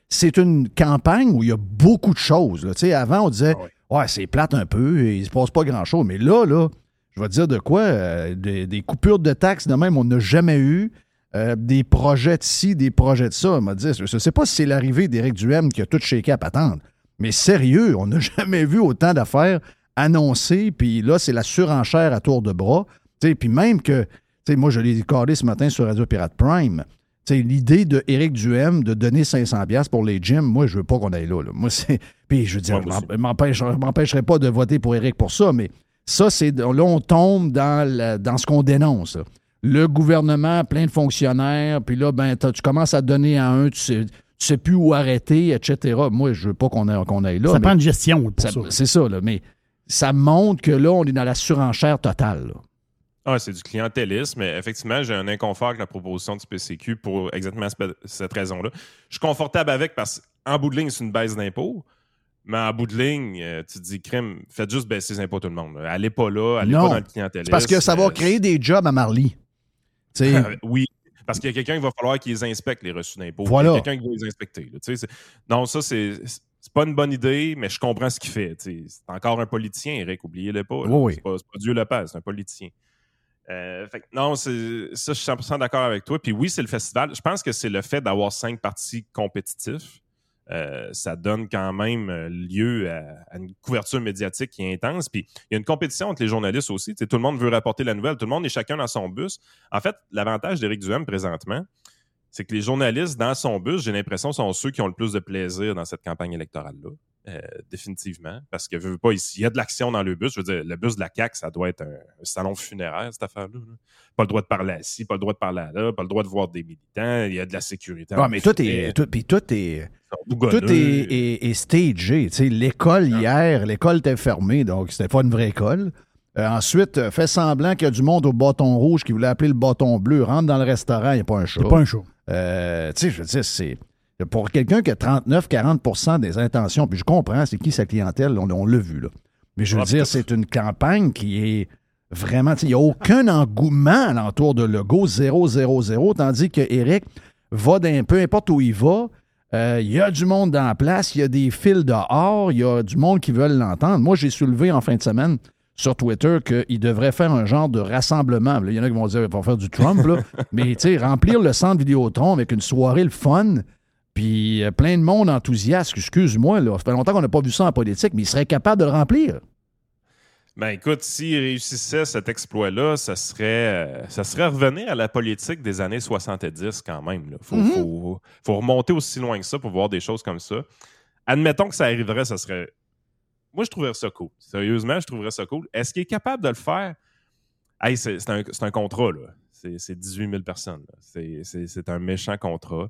S3: C'est une campagne où il y a beaucoup de choses. là. Avant, on disait, ouais, c'est plate un peu, et il se passe pas grand-chose. Mais là, là, je vais te dire de quoi, euh, des, des coupures de taxes de même, on n'a jamais eu. Euh, des projets de ci, des projets de ça. On m'a dit, je ne sais pas si c'est l'arrivée d'Éric Duhem qui a tout shaké à patente. Mais sérieux, on n'a jamais vu autant d'affaires annoncées. Puis là, c'est la surenchère à tour de bras. Puis même que, moi, je l'ai cordé ce matin sur Radio Pirate Prime. L'idée de Éric Duhem de donner 500$ pour les gyms, moi, je veux pas qu'on aille là. là. Moi, c'est. Puis je veux dire,
S9: Moi
S3: je m'empêche- je m'empêcherai pas de voter pour Éric pour ça, mais ça, c'est. Là, on tombe dans, la- dans ce qu'on dénonce. là. Le gouvernement, plein de fonctionnaires, puis là, ben, tu commences à donner à un, tu sais, tu sais plus où arrêter, etc. Moi, je veux pas qu'on aille, qu'on aille là.
S4: ça
S3: mais
S4: prend une gestion pour
S3: ça-
S4: ça.
S3: C'est ça, là. Mais ça montre que là, on est dans la surenchère totale. là.
S9: Ah, c'est du clientélisme, mais effectivement, j'ai un inconfort avec la proposition du PCQ pour exactement ce- cette raison-là. Je suis confortable avec parce qu'en bout de ligne, c'est une baisse d'impôts. Mais en bout de ligne, euh, tu te dis, crime, faites juste baisser les impôts tout le monde. là. Allez pas là, allez
S3: Non.
S9: pas dans le clientélisme.
S3: Parce que ça va
S9: Euh,
S3: créer des jobs à Marly.
S9: Oui, parce qu'il y a quelqu'un qui va falloir qu'il les inspecte, les reçus d'impôts.
S3: Voilà.
S9: Il y a quelqu'un qui va les inspecter. là. Non, ça, c'est c'est pas une bonne idée, mais je comprends ce qu'il fait. C'est encore un politicien, Eric, oubliez-le pas. là.
S3: Oui, oui.
S9: C'est pas, c'est pas Dieu le Père, c'est un politicien. Euh, non, ça, je suis 100% d'accord avec toi. Puis oui, c'est le festival. Je pense que c'est le fait d'avoir cinq partis compétitifs. Euh, ça donne quand même euh, lieu à, une couverture médiatique qui est intense. Puis il y a une compétition entre les journalistes aussi. Tout le monde veut rapporter la nouvelle. Tout le monde est chacun dans son bus. En fait, l'avantage d'Éric Duhem présentement, c'est que les journalistes dans son bus, j'ai l'impression, sont ceux qui ont le plus de plaisir dans cette campagne électorale-là. Euh, définitivement. Parce que veux, veux pas, il y a de l'action dans le bus. Je veux dire, le bus de la CAQ, ça doit être un, un salon funéraire, cette affaire-là. là. Pas le droit de parler assis, pas le droit de parler à là, pas le droit de voir des militants. Il y a de la sécurité.
S3: Ah, mais tout est, tout, puis tout est, tout est, est- est stagé. Tu sais, l'école hier, l'école était fermée, donc c'était pas une vraie école. Euh, ensuite, euh, fait semblant qu'il y a du monde au bâton rouge qui voulait appeler le bâton bleu. Rentre dans le restaurant, il n'y a pas un chat.
S4: C'est pas un show.
S3: Euh, tu sais, je veux dire, c'est. Pour quelqu'un qui a 39-40% des intentions, puis je comprends, c'est qui sa clientèle, on, on l'a vu, là. Mais je veux
S9: Ah,
S3: dire, c'est une campagne qui est vraiment. Il n'y a aucun engouement alentour de Legault 0-0-0, tandis que Eric va d'un peu importe où il va. euh, Il y a du monde dans la place, il y a des fils dehors, il y a du monde qui veulent l'entendre. Moi, j'ai soulevé en fin de semaine sur Twitter qu'il devrait faire un genre de rassemblement. Il y en a qui vont dire qu'il va faire du Trump, là. mais tu sais, remplir le centre Vidéotron avec une soirée le fun, puis euh, plein de monde enthousiaste. Excuse-moi, là, ça fait longtemps qu'on n'a pas vu ça en politique, mais il serait capable de le remplir.
S9: Ben écoute, s'il réussissait cet exploit-là, ça serait, euh, ça serait revenir à la politique des années 70 quand même. Il faut,
S3: Mhm.
S9: faut- faut remonter aussi loin que ça pour voir des choses comme ça. Admettons que ça arriverait, ça serait... Moi, je trouverais ça cool. Sérieusement, je trouverais ça cool. Est-ce qu'il est capable de le faire? Hey, c'est c'est un, c'est un contrat, là. C'est c'est 18 000 personnes. là. C'est un méchant contrat.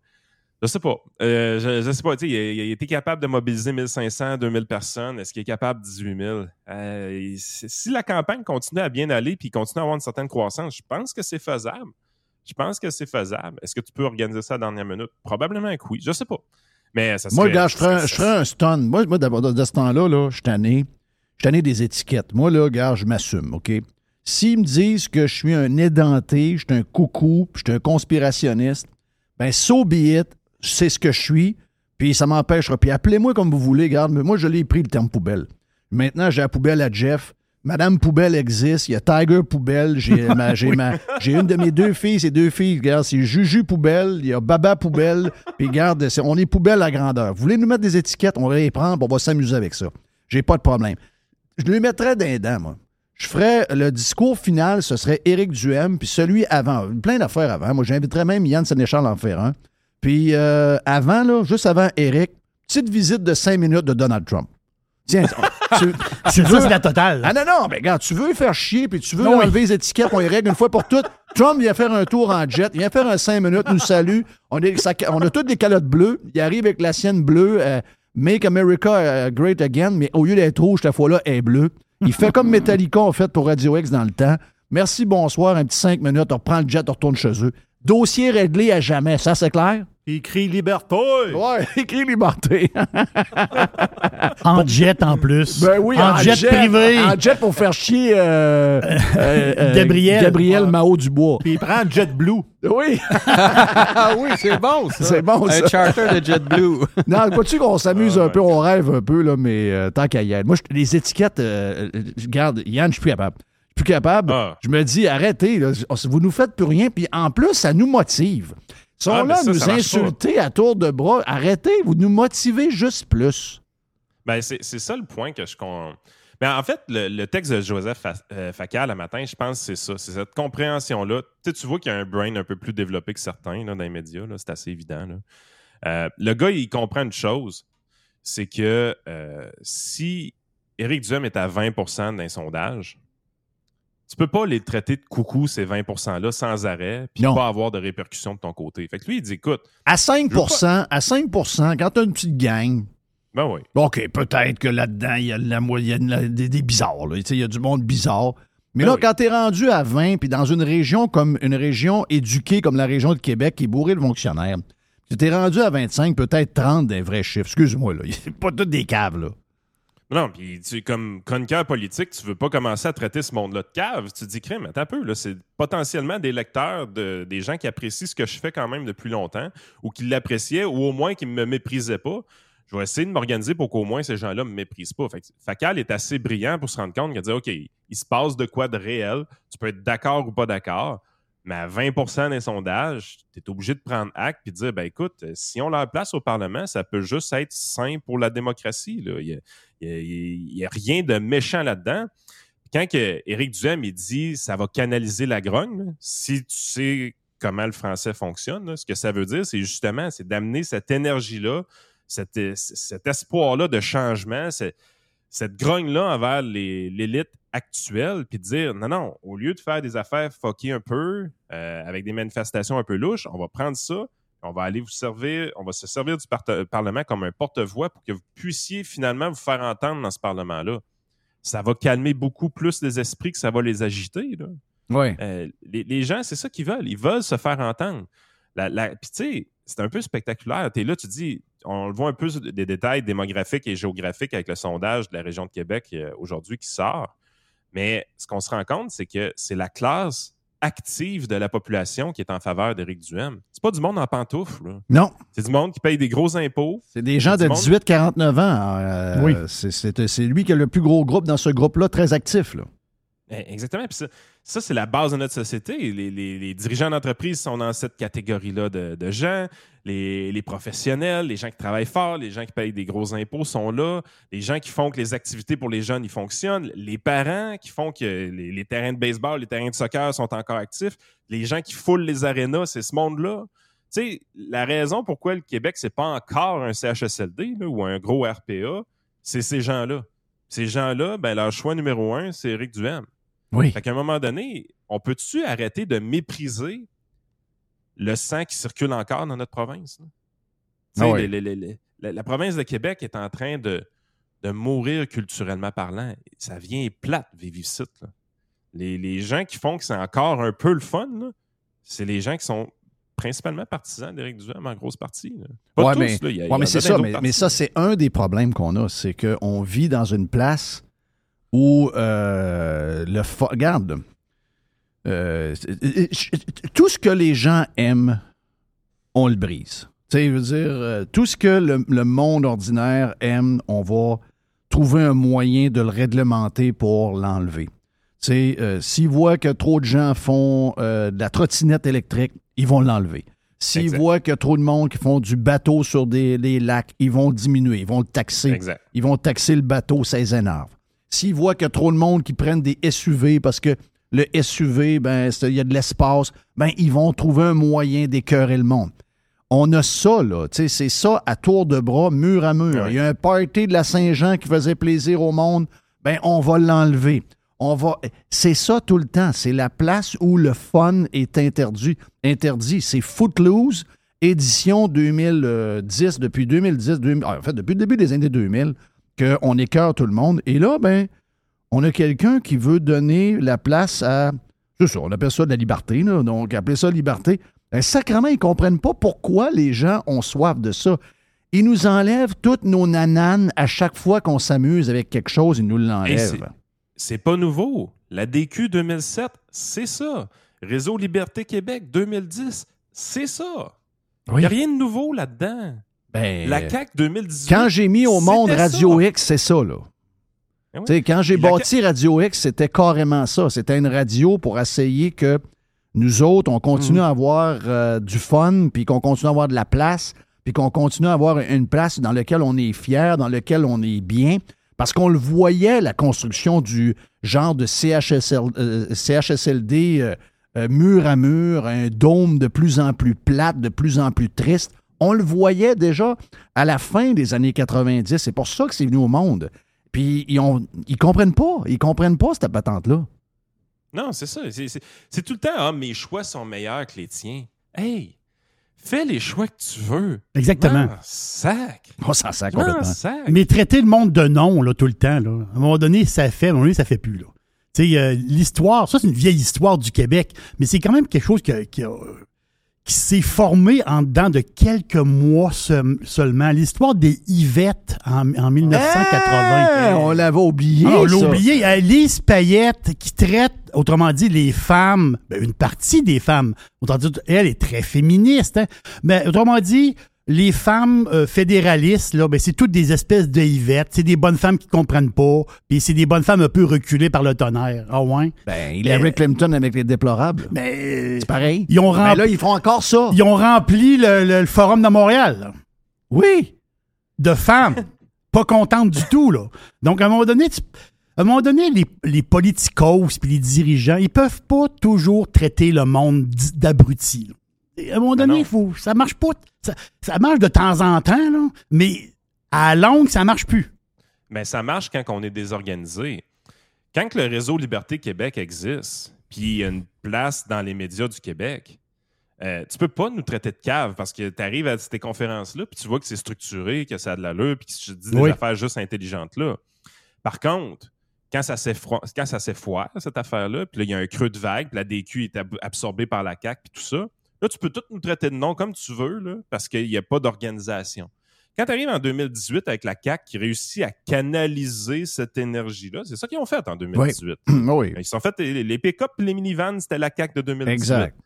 S9: Je sais pas. Euh, je, je sais pas. Il il été capable de mobiliser 1500, 2000 personnes. Est-ce qu'il est capable de 18 000? Euh, il- si la campagne continue à bien aller puis continue à avoir une certaine croissance, je pense que c'est faisable. Je pense que c'est faisable. Est-ce que tu peux organiser ça à la dernière minute? Probablement que oui. Je sais pas. Mais ça
S3: Moi,
S9: serait-
S3: gars, je ferais, un- je ferais un stun. Moi, moi d'abord, de ce temps-là, là, je suis tanné. Je tanné des étiquettes. Moi, là, gars, je m'assume, OK? S'ils me disent que je suis un édenté, je suis un coucou, puis je suis un conspirationniste, ben, so be it. C'est ce que je suis, puis ça m'empêchera. Puis appelez-moi comme vous voulez, garde, mais moi, je l'ai pris le terme poubelle. Maintenant, j'ai la poubelle à Jeff. Madame Poubelle existe. Il y a Tiger Poubelle. J'ai ma- j'ai ma- j'ai une de mes deux filles. Ces deux filles, regarde, c'est Juju Poubelle. Il y a Baba Poubelle. Puis regarde, c'est- on est poubelle à grandeur. Vous voulez nous mettre des étiquettes? On va les prendre. On va s'amuser avec ça. J'ai pas de problème. Je lui mettrais d'un dents, moi. Je ferais le discours final, ce serait Éric Duhem, puis celui avant. Plein d'affaires avant. Moi, j'inviterais même Yann Sénéchal à en faire un. Puis euh, avant, là, juste avant Éric, petite visite de cinq minutes de Donald Trump. Tiens, tu, tu
S4: ça, c'est la totale.
S3: ah non, non, mais regarde, tu veux faire chier, puis tu veux
S4: Non, oui.
S3: enlever les étiquettes, on les règle une fois pour toutes. Trump vient faire un tour en jet, il vient faire un 5 minutes, nous salue. On, est, ça- on a toutes des calottes bleues. Il arrive avec la sienne bleue, euh, Make America euh, Great Again, mais au lieu d'être rouge, cette fois-là, elle est bleue. Il fait comme Metallica a fait pour Radio X dans le temps. Merci, bonsoir, un petit 5 minutes, on reprend le jet, on retourne chez eux. Dossier réglé à jamais, ça c'est clair?
S5: Puis il crie liberté.
S3: Ouais, écrit liberté.
S4: En jet en plus.
S3: Ben oui,
S4: en, jet, privé.
S3: En jet pour faire chier euh, euh, euh,
S4: Gabriel.
S3: Gabriel Mao Dubois.
S5: Puis il prend JetBlue.
S3: Oui,
S7: Ah oui, c'est bon, ça.
S3: c'est bon ça.
S7: Un charter de JetBlue.
S3: Non, vois-tu qu'on s'amuse
S9: Ah,
S3: un
S9: ouais.
S3: peu, on rêve un peu, là, mais euh, tant qu'à y être. Moi, je- les étiquettes, euh, euh, je garde, Yann, je suis plus capable. Je suis plus capable.
S9: Ah.
S3: Je me dis, arrêtez, là, vous nous faites plus rien. Puis en plus, ça nous motive. Ils sont
S9: Ah, mais
S3: là à
S9: ça,
S3: nous
S9: ça
S3: insulter à tour de bras. Arrêtez, vous nous motivez juste plus.
S9: Ben, c'est ça le point que je. con- Ben, en fait, le, le texte de Joseph euh, Facal, le matin, je pense que c'est ça. C'est cette compréhension-là. Tu sais, tu vois qu'il y a un brain un peu plus développé que certains là, dans les médias. C'est assez évident. là. Euh, le gars, il comprend une chose c'est que euh, si Éric Duhem est à 20% d'un sondage, tu peux pas les traiter de coucou, ces 20 %-là, sans arrêt, puis pas avoir de répercussions de ton côté. Fait que lui, il dit écoute,
S3: À 5
S9: Je veux
S3: à 5 quand tu as une petite gang,
S9: ben oui.
S3: OK, peut-être que là-dedans, il y a, la la- des, des bizarres. là. Tu sais, Il y a du monde bizarre. Mais
S9: Ben
S3: là,
S9: oui.
S3: quand tu es rendu à 20, puis dans une région comme une région éduquée comme la région de Québec, qui est bourrée de fonctionnaires, tu t'es rendu à 25, peut-être 30 des vrais chiffres. Excuse-moi, là. C'est pas toutes des caves, là.
S9: Non, puis tu, comme chroniqueur politique, tu veux pas commencer à traiter ce monde-là de cave. Tu te dis, crème, attends un peu, là, c'est potentiellement des lecteurs, de, des gens qui apprécient ce que je fais quand même depuis longtemps, ou qui l'appréciaient, ou au moins qui me méprisaient pas. Je vais essayer de m'organiser pour qu'au moins ces gens-là me méprisent pas. Que Facal est assez brillant pour se rendre compte qu'il dit, OK, il se passe de quoi de réel? Tu peux être d'accord ou pas d'accord. Mais à 20% des sondages, tu es obligé de prendre acte et de dire ben écoute, euh, si on leur place au Parlement, ça peut juste être sain pour la démocratie. là. Il n'y a, rien de méchant là-dedans. Quand que Éric Duhem dit ça va canaliser la grogne, si tu sais comment le français fonctionne, ce que ça veut dire, c'est justement c'est d'amener cette énergie-là, cet, euh, cet espoir-là de changement, c'est- cette grogne-là envers l'élite actuelle, puis de dire non, non, au lieu de faire des affaires fuckées un peu, euh, avec des manifestations un peu louches, on va prendre ça, on va aller vous servir, on va se servir du Parlement comme un porte-voix pour que vous puissiez finalement vous faire entendre dans ce Parlement-là. Ça va calmer beaucoup plus les esprits que ça va les agiter. Là.
S3: Oui.
S9: Euh, les, les gens, c'est ça qu'ils veulent. Ils veulent se faire entendre. La, la- Puis, tu sais, c'est un peu spectaculaire. Tu es là, tu dis, on le voit un peu des détails démographiques et géographiques avec le sondage de la région de Québec euh, aujourd'hui qui sort. Mais ce qu'on se rend compte, c'est que c'est la classe active de la population qui est en faveur d'Éric Duhem. C'est pas du monde en pantoufles. là.
S3: Non,
S9: C'est du monde qui paye des gros impôts.
S3: c'est des gens de
S9: du monde.
S3: 18-49 ans. euh,
S4: Oui.
S3: c'est- lui qui a le plus gros groupe dans ce groupe-là, très actif. Là.
S9: Eh, Exactement. Ça, c'est la base de notre société. Les, dirigeants d'entreprise sont dans cette catégorie-là de, gens. Les, professionnels, les gens qui travaillent fort, les gens qui payent des gros impôts sont là. Les gens qui font que les activités pour les jeunes, ils fonctionnent. Les parents qui font que les, terrains de baseball, les terrains de soccer sont encore actifs. Les gens qui foulent les arénas, c'est ce monde-là. Tu sais, la raison pourquoi le Québec, c'est pas encore un CHSLD ou un gros RPA, c'est ces gens-là. Ces gens-là, ben, leur choix numéro un, c'est Éric Duhem.
S3: Oui.
S9: Fait qu'à un moment donné, on peut-tu arrêter de mépriser le sang qui circule encore dans notre province? là? Tu sais,
S3: Ah oui.
S9: les- les- les- la, la province de Québec est en train de, de mourir culturellement parlant. Ça vient plate, vivre ici, là. Les, les gens qui font que c'est encore un peu le fun, c'est les gens qui sont principalement partisans d'Éric Duhem en grosse partie. là. Pas
S3: Ouais,
S9: tous,
S3: mais,
S9: là. Il y a- il y
S3: ouais, mais c'est ça. Mais, mais ça, c'est un des problèmes qu'on a. C'est qu'on vit dans une place où euh, le. Regarde. euh, tout ce que les gens aiment, on le brise. Tu sais, je veux dire, euh, tout ce que le, le monde ordinaire aime, on va trouver un moyen de le réglementer pour l'enlever. Tu sais, euh, s'ils voient que trop de gens font euh, de la trottinette électrique, ils vont l'enlever. S'ils voient qu'il y a trop de monde qui font du bateau sur des, des lacs, ils vont diminuer, ils vont le taxer.
S9: Exact.
S3: Ils vont taxer le bateau, ça les énerve. S'ils voient qu'il y a trop de monde qui prennent des SUV parce que le SUV, ben, il y a de l'espace, ben, ils vont trouver un moyen d'écœurer le monde. On a ça, là. C'est ça à tour de bras, mur à mur.
S9: Ouais.
S3: Il y a un party de la Saint-Jean qui faisait plaisir au monde. Ben, on va l'enlever. On va. C'est ça tout le temps. C'est la place où le fun est interdit. Interdit. C'est Footloose, édition 2010, depuis 2010, 2000 en fait, depuis le début des années 2000, qu'on écœure tout le monde. Et là, ben, on a quelqu'un qui veut donner la place à. C'est ça, on appelle ça de la liberté, là. donc appelez ça liberté. Ben, sacrement, ils comprennent pas pourquoi les gens ont soif de ça. Ils nous enlèvent toutes nos nananes à chaque fois qu'on s'amuse avec quelque chose, ils nous l'enlèvent.
S9: c'est- C'est pas nouveau. La DQ 2007, c'est ça. Réseau Liberté Québec 2010, c'est ça. Il
S3: Oui.
S9: n'y a rien de nouveau là-dedans.
S3: Ben,
S9: La CAQ 2018.
S3: Quand j'ai mis au monde Radio
S9: ça.
S3: X, c'est ça, là.
S9: Eh oui.
S3: Tu sais, quand j'ai
S9: La
S3: bâti Radio X, c'était carrément ça. C'était une radio pour essayer que nous autres, on continue à avoir euh, du fun, puis qu'on continue à avoir de la place, puis qu'on continue à avoir une place dans laquelle on est fier, dans laquelle on est bien. Parce qu'on le voyait, la construction du genre de CHSL, euh, CHSLD euh, euh, mur à mur, un dôme de plus en plus plate, de plus en plus triste. On le voyait déjà à la fin des années 90. C'est pour ça que c'est venu au monde. Puis ils, ont, ils comprennent pas. Ils comprennent pas cette patente-là.
S9: Non, c'est ça. C'est- tout le temps, ah, mes choix sont meilleurs que les tiens. Hey, fais les choix que tu veux.
S4: Exactement.
S9: Non, sac.
S3: On s'en
S9: Non,
S3: complètement.
S9: sac.
S4: Mais traiter le monde de nom là, tout le temps, là, à un moment donné, ça fait, à un moment donné, ça fait plus. Là. Tu sais, euh, l'histoire, ça, c'est une vieille histoire du Québec, mais c'est quand même quelque chose que- qui, a- qui s'est formé en dedans de quelques mois se- seulement. L'histoire des Yvettes en, en 1980.
S3: Hey, on l'avait oublié.
S4: Ah, on l'a oublié. Alice Payette qui traite, autrement dit, les femmes, ben, une partie des femmes. Autrement dit, elle est très féministe. hein. Mais autrement dit, les femmes euh, fédéralistes, là, ben, c'est toutes des espèces de Yvettes. C'est des bonnes femmes qui comprennent pas. Puis c'est des bonnes femmes un peu reculées par le tonnerre. Ah ouais?
S3: Ben, Hillary Clinton avec les déplorables.
S4: Mais
S3: C'est pareil.
S4: ils ont,
S3: Ben
S4: rempli,
S3: là, ils font encore ça.
S4: ils ont rempli le, le- le forum de Montréal. là.
S3: Oui.
S4: de femmes pas contentes du tout. Là. Donc, à un moment donné, tu- à un moment donné, les, les politicos puis les dirigeants, ils peuvent pas toujours traiter le monde d- d'abruti. là. Et À un moment
S9: Ben
S4: donné, il faut, ça marche pas. Ça, ça marche de temps en temps, là, mais à longue, ça marche plus.
S9: Mais ça marche quand on est désorganisé. Quand le réseau Liberté Québec existe, puis il y a une place dans les médias du Québec, euh, tu peux pas nous traiter de cave parce que tu arrives à ces conférences-là, puis tu vois que c'est structuré, que ça a de l'allure, puis que tu dis
S4: Oui.
S9: des affaires juste intelligentes là. Par contre, quand ça s'effro- quand ça s'effoire, cette affaire-là, puis là, il y a un creux de vague, puis la DQ est ab- absorbée par la CAQ, puis tout ça, là, tu peux tout nous traiter de nom comme tu veux, là, parce qu'il n'y a pas d'organisation. Quand tu arrives en 2018 avec la CAQ qui réussit à canaliser cette énergie-là, c'est ça qu'ils ont fait en 2018.
S3: oui.
S9: Ils sont fait les, pick-up et les minivans, c'était la CAQ de 2018.
S3: Exact.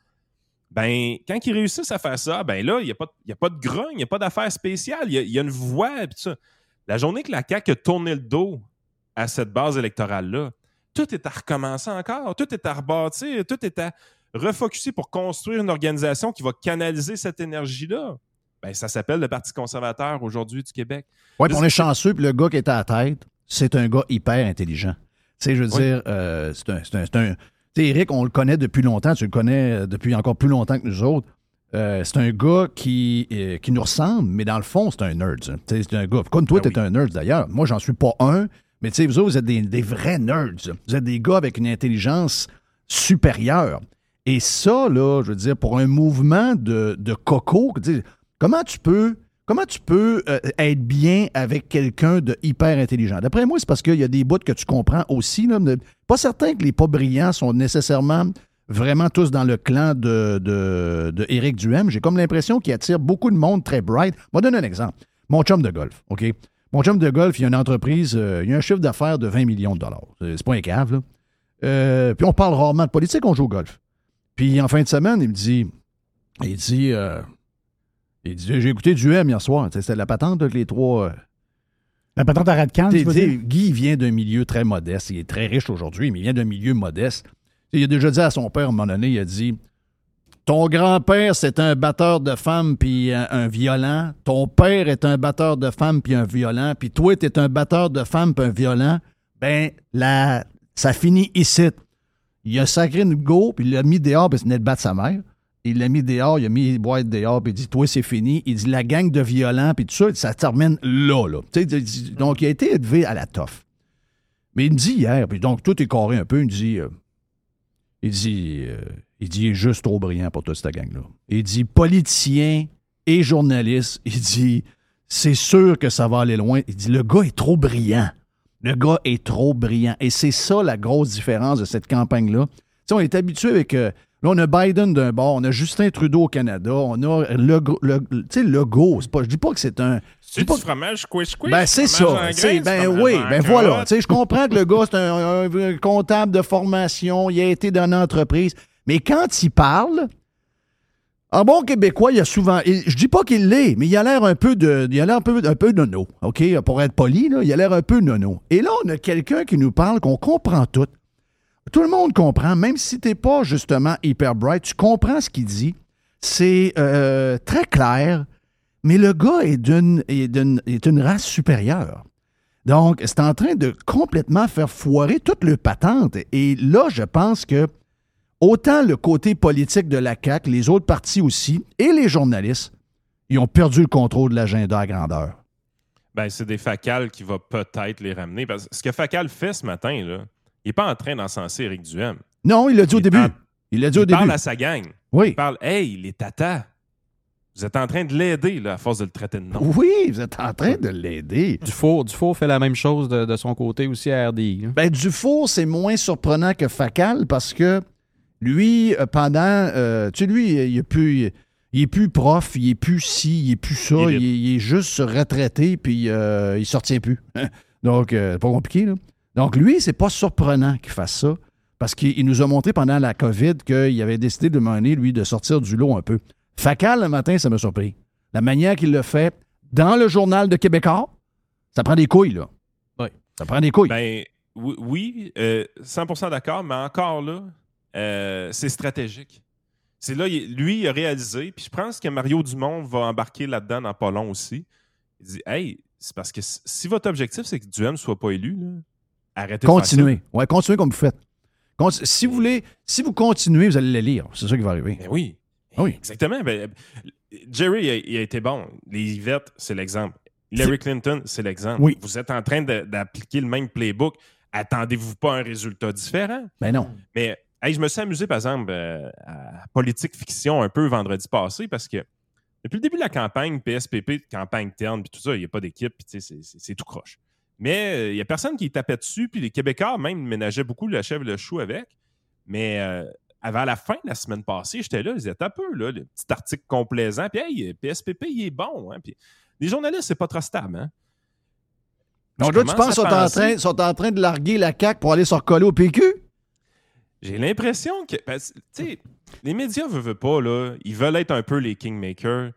S9: Ben, quand ils réussissent à faire ça, ben là, il n'y a, a pas de grogne, il n'y a pas d'affaire spéciale, il y a, il y a une voix, pis tout ça. La journée que la CAQ a tourné le dos à cette base électorale-là, tout est à recommencer encore, tout est à rebâtir, tout est à refocuser pour construire une organisation qui va canaliser cette énergie-là. Ben, ça s'appelle le Parti conservateur aujourd'hui du Québec.
S3: Oui, on est chanceux, puis le gars qui est à la tête, c'est un gars hyper intelligent. Tu sais, je veux
S9: Oui.
S3: dire, euh, c'est un. c'est tu sais, Eric, on le connaît depuis longtemps, tu le connais euh, depuis encore plus longtemps que nous autres. Euh, c'est un gars qui, euh, qui nous ressemble, mais dans le fond, c'est un nerd. sais, C'est un gars. Comme toi,
S9: Ben
S3: tu es un nerd d'ailleurs. Moi, j'en suis pas un, mais tu sais, vous autres, vous êtes des, des vrais nerds. Vous êtes des gars avec une intelligence supérieure. Et ça, là, je veux dire, pour un mouvement de, de coco, comment tu peux. Comment tu peux euh, être bien avec quelqu'un de hyper intelligent? D'après moi, c'est parce qu'il y a des bouts que tu comprends aussi. Pas certain que les pas brillants sont nécessairement vraiment tous dans le clan de, de, Duhem. J'ai comme l'impression qu'il attire beaucoup de monde très bright. Je vais donner un exemple. Mon chum de golf, OK? Mon chum de golf, il a une entreprise, euh, il a un chiffre d'affaires de 20 millions de dollars. C'est c'est pas un cave, là. Euh, puis on parle rarement de politique, on joue au golf. Puis en fin de semaine, il me dit, il dit, euh, il dit, j'ai écouté Duhem hier soir. Tu sais, C'était la patente avec les trois. euh,
S4: La patente à Radcan,
S3: tu
S4: tu veux dire?
S3: Guy vient d'un milieu très modeste. Il est très riche aujourd'hui, mais il vient d'un milieu modeste. Il a déjà dit à son père, à un moment donné, il a dit Ton grand-père, c'est un batteur de femmes puis un, un violent. Ton père est un batteur de femmes puis un violent. Puis toi, tu es un batteur de femmes puis un violent. Ben, là, ça finit ici. Il a sacré une go, puis il l'a mis dehors, puis il venait de battre sa mère. Il l'a mis dehors, il a mis les boîtes dehors, puis il dit Toi, c'est fini. Il dit La gang de violents, puis tout ça, ça termine là. là. Donc, il a été élevé à la toffe. Mais il me dit hier, puis donc tout est carré un peu, il me dit euh, Il dit euh, Il dit il est juste trop brillant pour toute cette gang-là. Il dit Politicien et journaliste, il dit C'est sûr que ça va aller loin. Il dit Le gars est trop brillant. Le gars est trop brillant. Et c'est ça la grosse différence de cette campagne-là. On est habitué avec euh, Là, on a Biden d'un bord, on a Justin Trudeau au Canada, on a le, le, Legault. C'est pas, je dis pas que c'est un.
S9: C'est
S3: pas
S9: du fromage squish squish.
S3: ben, c'est ça. Ben oui, ben
S9: en
S3: voilà. je comprends que le gars, c'est un, un- un comptable de formation, il a été dans une entreprise. Mais quand il parle, en bon québécois, il y a souvent. Je dis pas qu'il l'est, mais il a l'air un peu de. Il a l'air un peu, un nono. OK? Pour être poli, là, il a l'air un peu nono. Et là, on a quelqu'un qui nous parle qu'on comprend tout. Tout le monde comprend, même si t'es pas justement hyper bright, tu comprends ce qu'il dit. C'est euh, très clair, mais le gars est d'une est d'une- est une race supérieure. Donc, c'est en train de complètement faire foirer toute le patente. Et là, je pense que autant le côté politique de la CAQ, les autres partis aussi, et les journalistes, ils ont perdu le contrôle de l'agenda à grandeur.
S9: Ben, c'est des facals qui va peut-être les ramener. Parce que ce que Facal fait ce matin, là, il n'est pas en train d'encenser Éric Duhem.
S3: Non, il l'a dit au
S9: Il
S3: début. Il l'a dit
S9: Il
S3: au début.
S9: parle à sa gang.
S3: Oui.
S9: Il parle Hey, les tatas, vous êtes en train de l'aider là, à force de le traiter de nom.
S3: Oui, vous êtes en train de l'aider.
S7: Dufour, Dufour fait la même chose de, de son côté aussi à RDI. là.
S3: Ben, Dufour, c'est moins surprenant que Facal parce que lui, euh, pendant. euh, tu sais, lui, il est plus. Il est plus prof, il est plus ci, il est plus ça,
S9: Il est
S3: il est,
S9: libre.
S3: il est juste retraité, puis euh, il sortient plus. Donc, euh, pas compliqué, là. Donc, lui, c'est pas surprenant qu'il fasse ça, parce qu'il il nous a montré pendant la COVID qu'il avait décidé de mener, lui, de sortir du lot un peu. Facal, le matin, ça m'a surpris. La manière qu'il le fait dans le journal de Québécois, ça prend des couilles, là.
S7: Oui.
S3: Ça prend des couilles.
S9: Ben oui, oui, euh, 100% d'accord, mais encore là, euh, c'est stratégique. C'est là, lui, il a réalisé, puis je pense que Mario Dumont va embarquer là-dedans dans pas long aussi. Il dit Hey, c'est parce que si- votre objectif, c'est que Duhem ne soit pas élu, là, arrêtez de faire ça.
S3: Continuez. Ouais, continuez comme vous faites. Conti- si vous voulez, si vous continuez, vous allez le lire. C'est ça qui va arriver.
S9: Ben oui.
S3: Oui.
S9: Exactement. Ben, Jerry, il a, il a été bon. Les Yvettes, c'est l'exemple. Hillary Clinton, c'est l'exemple.
S3: Oui.
S9: Vous êtes en train d'appliquer le même playbook. Attendez-vous pas à un résultat différent?
S3: Ben non.
S9: Mais hey, je me suis amusé, par exemple, euh, à politique fiction un peu vendredi passé parce que depuis le début de la campagne, PSPP, campagne terne, puis tout ça, il n'y a pas d'équipe, puis c'est- tout croche. Mais euh, il n'y a personne qui tapait dessus, puis les Québécois même ménageaient beaucoup le chèvre et le chou avec. Mais euh, avant la fin de la semaine passée, j'étais là, ils disaient un peu, là, le petit article complaisant, puis hey, PSPP, il est bon. Hein, puis les journalistes, c'est pas trop stable. Hein?
S3: Donc
S9: Je
S3: là, tu penses qu'ils
S9: à
S3: sont, en
S9: penser-
S3: train- sont en train de larguer la CAQ pour aller se recoller au PQ?
S9: J'ai l'impression que. Tu sais, les médias veulent, veulent pas, là. Ils veulent être un peu les kingmakers.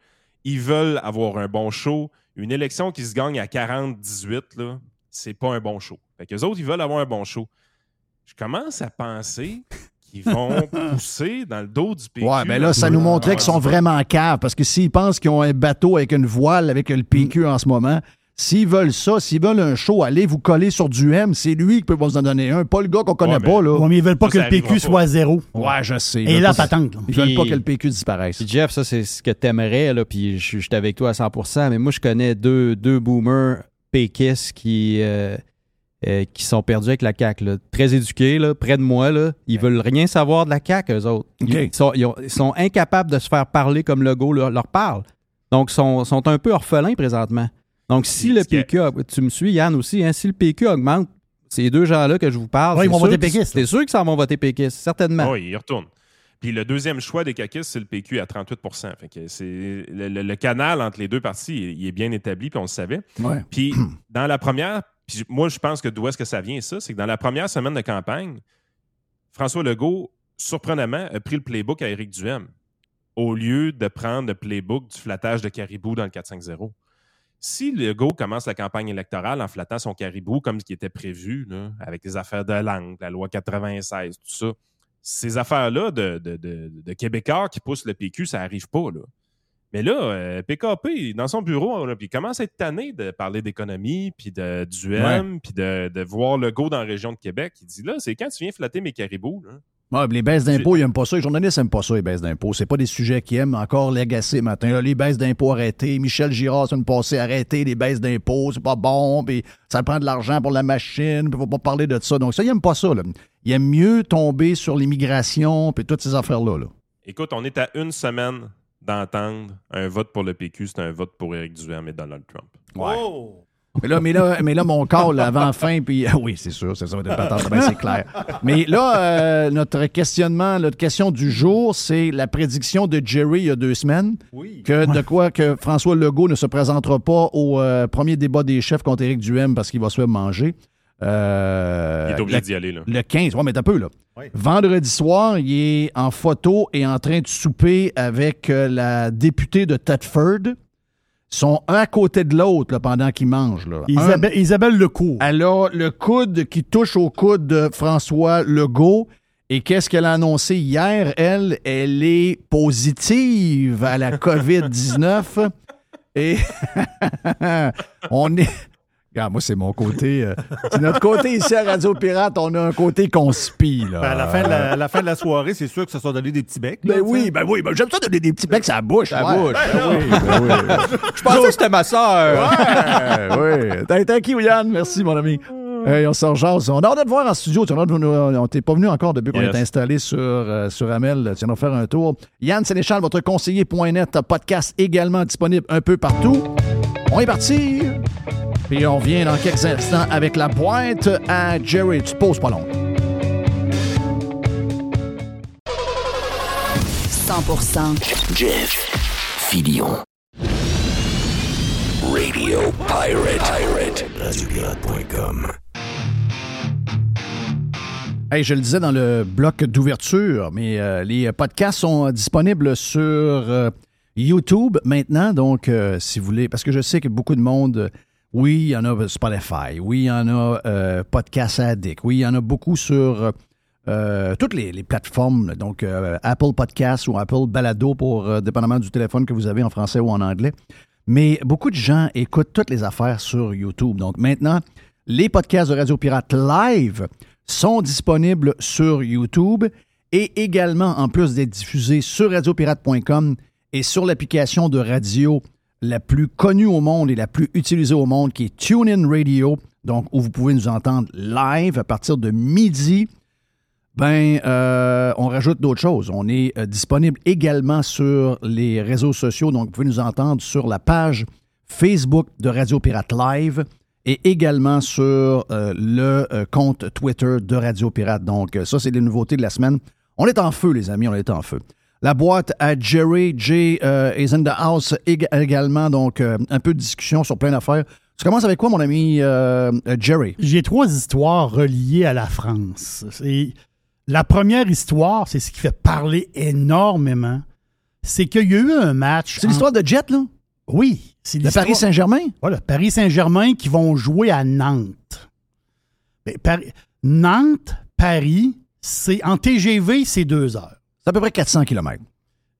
S9: Ils veulent avoir un bon show. Une élection qui se gagne à 40-18, là, c'est pas un bon show. Fait qu'eux autres, ils veulent avoir un bon show. Je commence à penser qu'ils vont pousser dans le dos du PQ.
S3: Ouais, ben là, ça nous montrait qu'ils sont vraiment caves parce que s'ils pensent qu'ils ont un bateau avec une voile avec le PQ en ce moment, s'ils veulent ça, s'ils veulent un show, allez vous coller sur du M, c'est lui qui peut vous en donner un, pas le gars qu'on connaît
S9: Ouais, mais-
S3: pas, là.
S4: Ouais, mais ils veulent pas
S9: Ça,
S4: que
S9: ça
S4: le PQ soit à zéro.
S3: Ouais, je sais.
S4: Et
S3: là,
S4: patente.
S3: Ils veulent pas que le PQ disparaisse.
S7: Puis Jeff, ça, c'est ce que t'aimerais, là, puis je suis avec toi à 100% mais moi, je connais deux, deux boomers péquistes qui, euh, euh, qui sont perdus avec la CAQ, là. Très éduqués, là, près de moi, là. Ils veulent rien savoir de la CAQ, eux autres. Ils, sont, ils ont- ils sont incapables de se faire parler comme Legault leur, leur parle. Donc, ils sont, sont un peu orphelins présentement. Donc, si le PQ, tu me suis, Yann, aussi, hein, si le PQ augmente, ces deux gens-là que je vous parle,
S4: Ouais, ils
S7: c'est
S4: vont
S7: sûr
S4: voter
S7: qu'ils-
S4: péquiste, là.
S7: C'est sûr qu'ils s'en vont voter péquiste, certainement.
S9: Oui, ils retournent. Puis le deuxième choix des caquistes, c'est le PQ à 38 Fait que c'est le, le- le canal entre les deux partis, il, il est bien établi, puis on le savait.
S3: Ouais.
S9: Puis dans la première, puis moi je pense que d'où est-ce que ça vient ça, c'est que dans la première semaine de campagne, François Legault, surprenamment, a pris le playbook à Éric Duhem au lieu de prendre le playbook du flattage de caribou dans le 4-5-0. Si Legault commence la campagne électorale en flattant son caribou comme ce qui était prévu, là, avec les affaires de langue, la loi 96, tout ça, ces affaires-là de, de, de- de Québécois qui poussent le PQ, ça n'arrive pas. Là. Mais là, euh, PKP, dans son bureau, là, il commence à être tanné de parler d'économie, puis de, du M, puis de, voir le go dans la région de Québec. Il dit là, c'est quand tu viens flatter mes caribous. Là?
S3: Ouais, les baisses d'impôts, ils n'aiment pas ça. Les journalistes n'aiment pas ça, les baisses d'impôts. C'est pas des sujets qu'ils aiment. Encore l'agacé matin. Là, les baisses d'impôts arrêtées. Michel Girard, semaine passée, arrêtez les baisses d'impôts. C'est pas bon. Puis ça prend de l'argent pour la machine. Puis faut pas parler de ça. Donc ça, ils n'aiment pas ça. Là. Ils aiment mieux tomber sur l'immigration puis toutes ces affaires-là. Là.
S9: Écoute, on est à une semaine d'entendre un vote pour le PQ, c'est un vote pour Éric Duhem et Donald Trump.
S3: Ouais.
S5: Oh!
S3: Mais là, mais là, mais là mon corps, l'avant-fin, puis ah oui, c'est sûr, ça, ça va être patente, ben, c'est clair. Mais là, euh, notre questionnement, notre question du jour, c'est la prédiction de Jerry il y a deux semaines. Que de quoi que François Legault ne se présentera pas au euh, premier débat des chefs contre Éric Duhem parce qu'il va se faire manger. Euh,
S9: Il est obligé d'y aller, là.
S3: Le 15, ouais, mais t'as peu, là. Vendredi soir, il est en photo et en train de souper avec la députée de Thetford. Sont un à côté de l'autre pendant qu'ils mangent. Là.
S4: Isabelle, Isabelle Lecourt.
S3: Elle a le coude qui touche au coude de François Legault. Et qu'est-ce qu'elle a annoncé hier? Elle, elle est positive à la COVID-19. Et on est. Regarde, moi, c'est mon côté. euh, c'est notre côté ici à Radio Pirate. On a un côté conspire. Là.
S5: Ben, à, la fin de la, à la fin de la soirée, c'est sûr que ça soit donné des petits becs.
S3: Ben
S5: là,
S3: oui, ben oui, ben j'aime ça donner des petits becs à la bouche.
S7: La
S3: ouais.
S7: bouche.
S3: Ben oui, ben oui.
S7: Je pensais que c'était ma soeur.
S3: Ouais, oui. T'as été qui, Yann? Merci, mon ami. Hey, on sort jase. On a hâte de te voir en studio. Tu nous- on t'est pas venu encore depuis qu'on
S9: Yes.
S3: est installé sur, euh, sur Amel. Tu vas nous faire un tour. Yann Sénéchal, votre conseiller.net, podcast également disponible un peu partout. On est parti. Puis on revient dans quelques instants avec la boîte à Jerry. Tu te poses pas long.
S1: 100% Jeff Filion. Radio Pirate. Pirate. RadioPirate.com.
S3: Hey, je le disais dans le bloc d'ouverture, mais euh, les podcasts sont disponibles sur euh, YouTube maintenant. Donc, euh, si vous voulez, parce que je sais que beaucoup de monde, oui, il y en a Spotify, oui, il y en a euh, Podcast Addict, oui, il y en a beaucoup sur euh, toutes les, plateformes, donc euh, Apple Podcasts ou Apple Balado pour euh, dépendamment du téléphone que vous avez en français ou en anglais. Mais beaucoup de gens écoutent toutes les affaires sur YouTube. Donc maintenant, les podcasts de Radio Pirate Live sont disponibles sur YouTube et également, en plus d'être diffusés sur radiopirate.com et sur l'application de radio la plus connue au monde et la plus utilisée au monde, qui est TuneIn Radio, donc où vous pouvez nous entendre live à partir de midi. Ben, euh, on rajoute d'autres choses. On est euh, disponible également sur les réseaux sociaux, donc vous pouvez nous entendre sur la page Facebook de Radio Pirate Live et également sur euh, le compte Twitter de Radio Pirate. Donc, ça, c'est les nouveautés de la semaine. On est en feu, les amis, on est en feu. La boîte à Jerry, Jay euh, is in the house ég- également, donc euh, un peu de discussion sur plein d'affaires. Tu commences avec quoi, mon ami euh, Jerry?
S4: J'ai trois histoires reliées à la France. La première histoire, c'est ce qui fait parler énormément. C'est qu'il y a eu un match.
S3: C'est l'histoire de Jet, là?
S4: Oui. C'est l'histoire-
S3: Paris Saint-Germain?
S4: Voilà, Paris Saint-Germain qui vont jouer à Nantes. Ben, Paris- Nantes, Paris, c'est en TGV, c'est deux heures.
S3: C'est à peu près 400 km.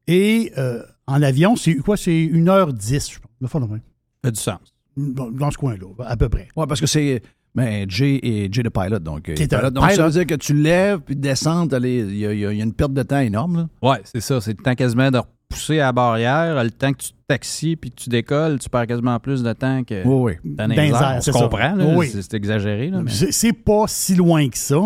S4: Et euh, en avion, c'est quoi? C'est 1h10, je pense. Le fond de même.
S7: Ça fait du sens.
S4: Dans, dans ce coin-là, à peu près.
S3: Oui, parce que c'est. Ben, Jay et Jay de Pilot. Donc, euh,
S4: Qui est un
S3: Pilot. donc ça veut dire que tu lèves puis descends, il y, a- y y une perte de temps énorme.
S7: Ouais, c'est ça. C'est le temps quasiment de repousser à la barrière. Le temps que tu taxis puis que tu décolles, tu perds quasiment plus de temps que
S3: Oui, oui.
S7: dans les
S4: Dans les
S7: airs. On comprend.
S4: Oui.
S7: C'est exagéré, mais-
S4: c'est pas si loin que ça.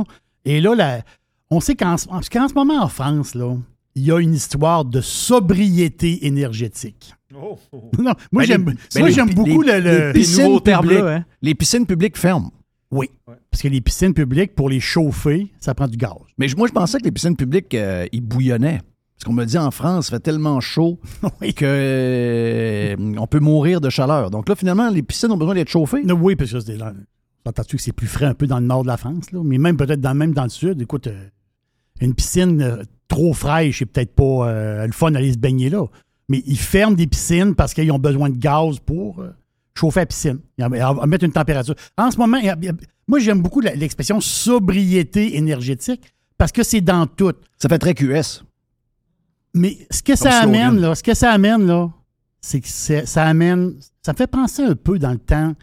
S4: Et là, la- on sait qu'en ce- parce qu'en ce moment, en France, là, il y a une histoire de sobriété énergétique.
S5: Oh.
S4: Non, moi,
S3: Ben,
S4: j'aime
S3: ben,
S4: beaucoup
S3: les-
S4: le, le-
S3: les piscines
S7: nouveaux termes,
S3: publiques.
S7: là, hein.
S3: Les piscines publiques ferment.
S4: Oui. Parce que les piscines publiques, pour les chauffer, ça prend du gaz.
S3: Mais je- moi, je pensais que les piscines publiques, euh, ils bouillonnaient. Parce qu'on me dit en France, il fait tellement chaud
S4: Oui.
S3: que euh, on peut mourir de chaleur. Donc là, finalement, les piscines ont besoin d'être chauffées.
S4: Non, oui, parce que c'est dans- Entends-tu que c'est plus frais un peu dans le nord de la France, là? mais même peut-être dans, même dans le sud. Écoute, euh, une piscine euh, trop fraîche, c'est peut-être pas euh, le fun d'aller se baigner là. Mais ils ferment des piscines parce qu'ils ont besoin de gaz pour euh, chauffer la piscine. En- mettre une température. En ce moment, il y a- il y a- moi, j'aime beaucoup l'expression sobriété énergétique parce que c'est dans tout.
S3: Ça fait très QS.
S4: Mais ce que ça
S3: slogan.
S4: amène, là, ce que ça amène, là, c'est que ça amène. Ça me fait penser un peu dans le temps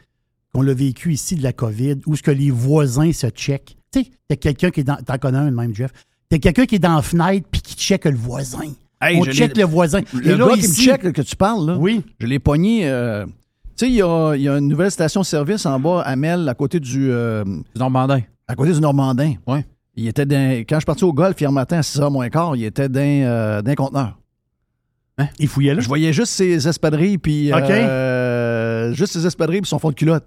S4: qu'on l'a vécu ici de la COVID, où ce que les voisins se checkent. Tu sais, t'as quelqu'un qui est dans. T'en connais un même, Jeff. T'as quelqu'un qui est dans la fenêtre puis qui check le voisin.
S3: Hey,
S4: On check le voisin.
S3: Le
S4: Et là,
S3: gars qui me check, là, que tu parles, là,
S4: Oui.
S3: je l'ai pogné. euh, tu sais, il y a, il y a une nouvelle station-service en bas à Mel, à côté du, euh,
S7: Du Normandin.
S3: à côté du Normandin.
S7: Ouais.
S3: Il était dans- quand je suis parti au golf hier matin à 6h moins quart, il était dans, euh, dans un conteneur.
S4: Il fouillait là?
S3: Je voyais juste ses espadrilles, puis
S4: OK.
S3: euh, juste ses espadrilles puis son fond de culotte.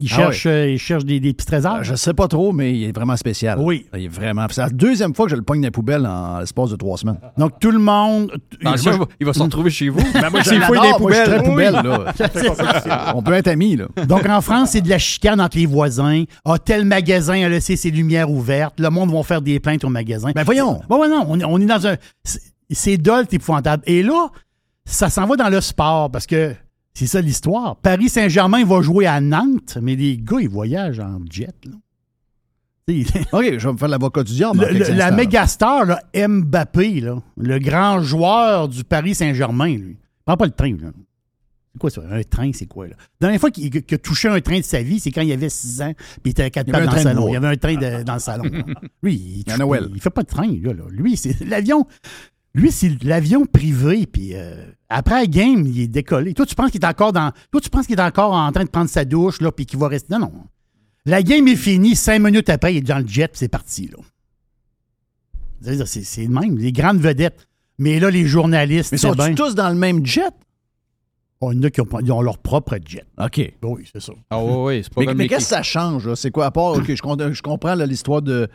S4: Il
S3: Ah
S4: cherche, euh, il cherche des, des petits trésors?
S3: Euh, Je sais pas trop, mais il est vraiment spécial.
S4: Oui.
S3: Il est vraiment. C'est la deuxième fois que je le pogne dans les poubelles en l'espace de trois semaines.
S4: Donc, tout le monde.
S7: Il va- il va se retrouver chez vous.
S3: Ben, moi, je
S7: fouille des
S3: moi, je
S7: poubelles.
S3: poubelle, là. On peut être amis, là.
S4: Donc, en France, c'est de la chicane entre les voisins. Ah, tel magasin a laissé ses lumières ouvertes. Le monde va faire des plaintes au magasin.
S3: Ben voyons.
S4: Ouais, ouais, non, on, est- on est dans un. c'est- c'est épouvantable. Et là, ça s'en va dans le sport parce que c'est ça l'histoire. Paris Saint-Germain va jouer à Nantes, mais les gars, ils voyagent en jet. Là.
S3: OK, je vais me faire l'avocat du diable.
S4: le- la mégastar, là, Mbappé, là, le grand joueur du Paris Saint-Germain, lui. Prends pas le train, là. C'est quoi ça? Un train, c'est quoi, là? La dernière fois qu'il a touché un train de sa vie, c'est quand il avait 6 ans, puis il était à quatre
S3: Il y avait
S4: pattes
S3: un
S4: dans le salon. Il y avait un train de- dans le salon. Lui, il, touche- il fait pas de train, là. là. Lui, c'est l'avion. Lui, c'est l'avion privé, puis euh, après la game, il est décollé. Toi, tu penses qu'il est encore dans. Toi, tu penses qu'il est encore en train de prendre sa douche, là, puis qu'il va rester? Non, non. La game est finie, cinq minutes après, il est dans le jet, puis c'est parti, là. C'est- le même, les grandes vedettes. Mais là, les journalistes,
S3: Mais sont tous dans le même jet?
S4: Oh, il y en a qui ont, ils ont leur propre jet.
S3: OK.
S4: Oui, c'est ça.
S7: Ah oui, oui, c'est pas
S3: Mais, mais qu'est-ce que ça change? là? C'est quoi? À part, OK, je, je comprends l'histoire de,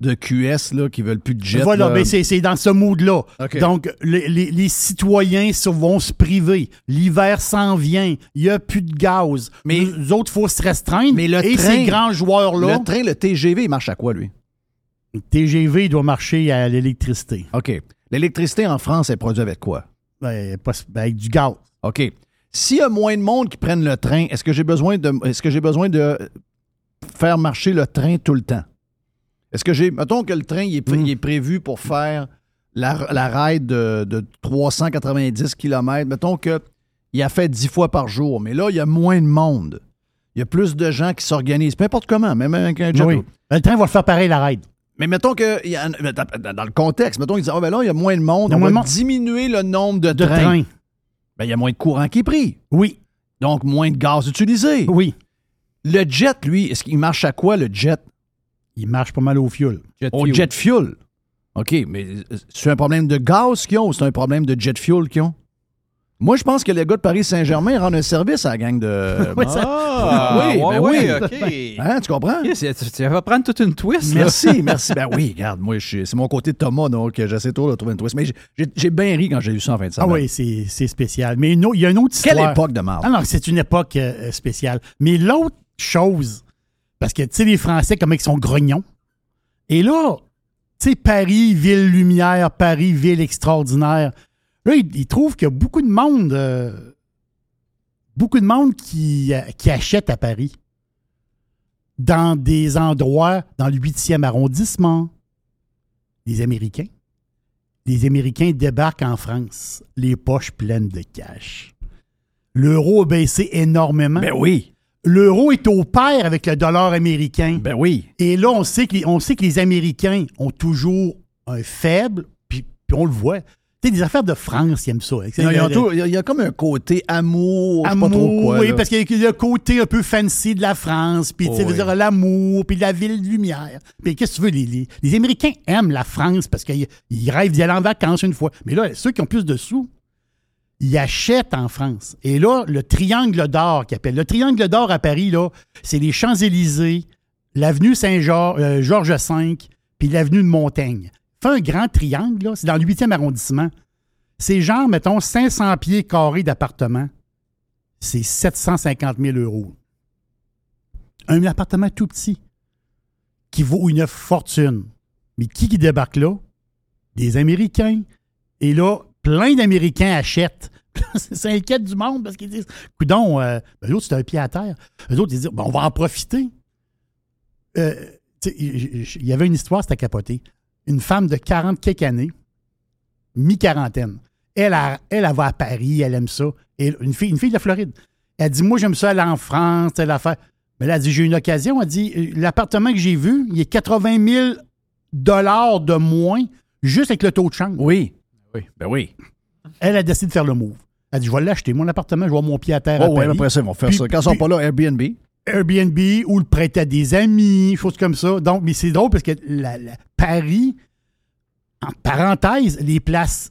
S3: de QS là, qui veulent plus de jet.
S4: voilà,
S3: là.
S4: mais c'est dans ce mood-là. Donc, les, les- les citoyens se- vont se priver. L'hiver s'en vient. Il n'y a plus de gaz.
S3: Mais-
S4: Nous autres, il faut se restreindre.
S3: Mais le
S4: Et
S3: train-
S4: ces grands joueurs-là,
S3: Le train, le TGV, il marche à quoi, lui?
S4: le TGV doit marcher à l'électricité.
S3: OK. L'électricité en France est produite avec quoi?
S4: Ben, ben, avec du gaz.
S3: OK. S'il y a moins de monde qui prennent le train, est-ce que j'ai besoin de est-ce que j'ai besoin de faire marcher le train tout le temps? Est-ce que j'ai. Mettons que le train il est, pré-
S4: Mm.
S3: il est prévu pour faire la, la ride de, de 390 km. Mettons qu'il a fait 10 fois par jour, mais là, il y a moins de monde. Il y a plus de gens qui s'organisent, peu importe comment, même avec un jet.
S4: Oui. Le train va le faire pareil, la ride.
S3: Mais mettons que, il y a- dans le contexte, mettons qu'ils disent, ah ben là, il y a moins de monde,
S4: Il
S3: on va
S4: monde.
S3: diminuer le nombre de,
S4: De
S3: trains.
S4: train.
S3: Ben, il y a moins de courant qui est pris.
S4: Oui.
S3: Donc, moins de gaz utilisé.
S4: Oui.
S3: Le jet, lui, est-ce qu'il marche à quoi, le jet?
S4: Il marche pas mal au fioul.
S7: Jet
S3: Au
S7: fuel.
S3: jet fuel. OK, mais euh, c'est un problème de gaz qu'ils ont ou c'est un problème de jet fuel qu'ils ont? Moi, je pense que les gars de Paris-Saint-Germain rendent un service à la gang de.
S4: Oui, ça-
S7: Ah,
S3: Oui,
S7: ouais,
S3: ben
S7: ouais,
S3: oui.
S7: OK.
S3: Hein, tu comprends?
S7: Tu, vas prendre toute une twist, là.
S3: Merci, merci. Ben oui, regarde, moi, c'est mon côté de Thomas, donc j'essaie toujours de trouver une twist. Mais j'ai- bien ri quand j'ai lu ça en fin de
S4: Ah oui, c'est spécial. Mais il y a une autre histoire.
S3: Quelle époque de marde?
S4: Ah non, c'est une époque euh, spéciale. Mais l'autre chose, parce que, tu sais, les Français, comment ils sont grognons. Et là, tu sais, Paris, ville lumière, Paris, ville extraordinaire. Là, ils, trouvent qu'il y a beaucoup de monde, euh, beaucoup de monde qui, euh, qui achète à Paris. Dans des endroits, dans le 8e arrondissement. Les Américains. Les Américains débarquent en France, les poches pleines de cash. L'euro a baissé énormément.
S3: Ben oui,
S4: L'euro est au pair avec le dollar américain.
S3: ben oui.
S4: Et là, on sait, que les, on sait que les Américains ont toujours un faible, puis, puis on le voit. Tu sais, des affaires de France, ils aiment ça.
S3: Il, y a y comme un côté amour, je sais pas
S4: Amour,
S3: trop quoi.
S4: oui,
S3: là.
S4: parce qu'il y a le côté un peu fancy de la France, puis tu sais,
S3: Oh,
S4: l'amour, puis la ville de lumière. Puis qu'est-ce que tu veux, les, les- les Américains aiment la France parce qu'ils ils rêvent d'y aller en vacances une fois. Mais là, ceux qui ont plus de sous, ils achètent en France. Et là, le triangle d'or qu'ils appellent. Le triangle d'or à Paris, là, c'est les Champs-Élysées, l'avenue Saint-Georges, euh, Georges V, puis l'avenue de Montaigne. Fait un grand triangle, là, c'est dans le 8e arrondissement. C'est genre, mettons, 500 pieds carrés d'appartement. C'est 750 000 euros. Un appartement tout petit qui vaut une fortune. Mais qui qui débarque là? Des Américains. Et là, plein d'Américains achètent. Ça inquiète du monde parce qu'ils disent Coudon, euh, ben, l'autre, c'est un pied à terre. Les autres, ils disent ben, on va en profiter. Euh, il y avait une histoire, c'était capoté. Une femme de 40 quelques années, mi-quarantaine. Elle, elle, elle, elle va à Paris, elle aime ça. Une fille, une fille de la Floride. Elle dit Moi, j'aime ça aller en France, telle affaire. Mais là, elle dit J'ai une occasion. Elle dit euh, L'appartement que j'ai vu, il est 80 000 dollars de moins juste avec le taux de change.
S3: Oui. Oui, ben oui.
S4: Elle a décidé de faire le move. Elle dit Je vais l'acheter, mon appartement, je vais avoir mon pied à terre. à
S3: Oh, ouais,
S4: Paris.
S3: après ça, ils vont faire
S4: Puis-
S3: ça. Quand ils sont pas là, Airbnb.
S4: Airbnb ou le prêter à des amis, choses comme ça. Donc, mais c'est drôle parce que la- la- Paris, en parenthèse, les places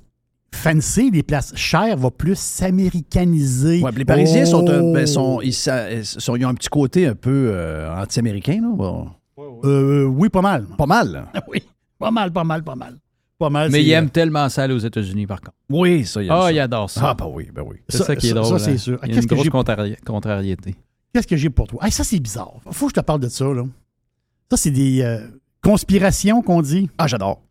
S4: fancy, les places chères, va plus s'américaniser.
S3: Ouais, les Parisiens sont, un-
S4: Oh!
S3: ben, sont, ils, sa- sont- ils ont un petit côté un peu euh, anti-américain. là. Bon,
S4: Euh, oui, pas mal.
S3: pas mal.
S4: oui, pas mal, pas mal, pas mal. Pas mal.
S7: Mais
S4: c'est-
S7: il aime tellement ça aller aux États-Unis, par contre.
S3: Oui, ça, il y a
S7: Ah,
S3: ça.
S7: il adore ça.
S3: Ah, ben oui, ben oui.
S7: c'est ça, qui est drôle.
S4: ça, c'est
S7: hein.
S4: sûr.
S7: Il y a
S4: Qu'est-ce
S7: une
S4: que
S7: grosse
S4: j'ai-
S7: contrari- contrariété.
S4: Qu'est-ce que j'ai pour toi? Hey, ça, c'est bizarre. Faut que je te parle de ça, là. Ça, c'est des euh, conspirations qu'on dit.
S3: Ah, j'adore.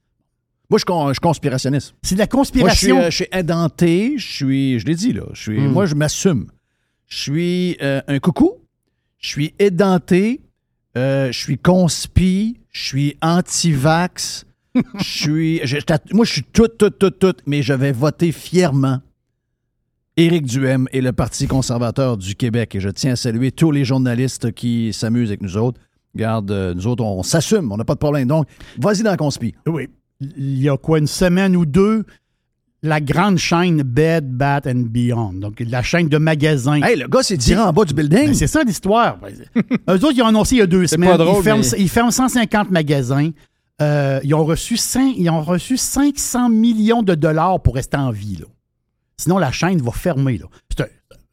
S3: Moi, je suis con- je suis conspirationniste.
S4: C'est de la
S3: Moi, je suis,
S4: conspiration.
S3: euh, je suis indenté, je suis, je l'ai dit, là, je suis,
S4: Hmm.
S3: moi, je m'assume. Je suis euh, un coucou, je suis édenté, euh, je suis conspi, je suis anti-vax, je suis, je- moi, je suis tout, tout, tout, tout, mais je vais voter fièrement Éric Duhem et le Parti conservateur du Québec. Et je tiens à saluer tous les journalistes qui s'amusent avec nous autres. Regarde, euh, nous autres, on, s'assume, on n'a pas de problème. Donc, vas-y dans le conspi.
S4: Oui. Il y a quoi, une semaine ou deux, la grande chaîne Bed, Bat and Beyond. Donc, la chaîne de magasins.
S3: Hey, le gars s'est tiré en bas du building.
S4: Ben, c'est ça l'histoire. Eux autres, ils ont annoncé il y a deux
S7: C'est
S4: semaines.
S7: pas drôle,
S4: ils, ferment,
S7: mais-
S4: ils ferment 150 magasins. Euh, ils, ont reçu ils ont reçu 500 millions de dollars pour rester en vie. là. Sinon, la chaîne va fermer. C'est un,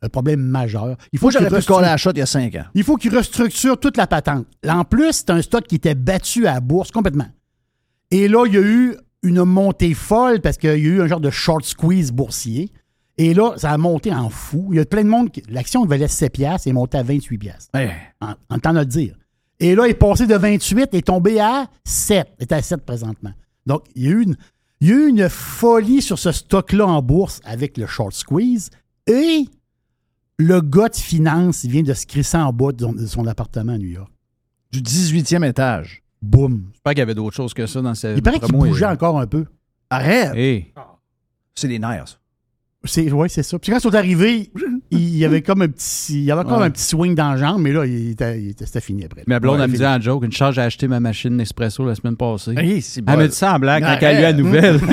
S4: un problème majeur. Il faut qu'ils
S3: pu
S4: restru-
S3: coller à la shot il y a cinq ans.
S4: il faut qu'ils restructurent toute la patente. Là, en plus, c'est un stock qui était battu à la bourse complètement. Et là, il y a eu une montée folle parce qu'il y a eu un genre de short squeeze boursier. Et là, ça a monté en fou. Il y a plein de monde. qui- L'action valait 7 piastres et est montée à 28 piastres.
S3: Hey.
S4: En, en temps de le dire. Et là, il est passé de 28 et est tombé à 7. Il est à 7 présentement. Donc, il y a eu une, il y a eu une folie sur ce stock-là en bourse avec le short squeeze. Et le gars de finance, il vient de se crisser en bas de son, de son appartement à New York.
S3: Du 18e étage.
S4: Boum.
S7: J'espère qu'il y avait d'autres choses que ça dans sa
S4: Il paraît qu'il bougeait
S7: et-
S4: encore un peu.
S3: Arrête!
S7: Hey.
S3: C'est des nerfs. ça.
S4: Ouais, c'est ça. Puis quand ils sont arrivés, il y avait comme un petit, il y avait
S3: Ouais.
S4: un petit swing dans la jambe, mais là, il était, il était- c'était fini après.
S7: Ma blonde,
S4: Ouais,
S7: elle me disait en joke, une charge à acheter ma machine Nespresso la semaine passée.
S3: Hey, c'est
S7: Elle dit ça en blague quand elle a lu la nouvelle.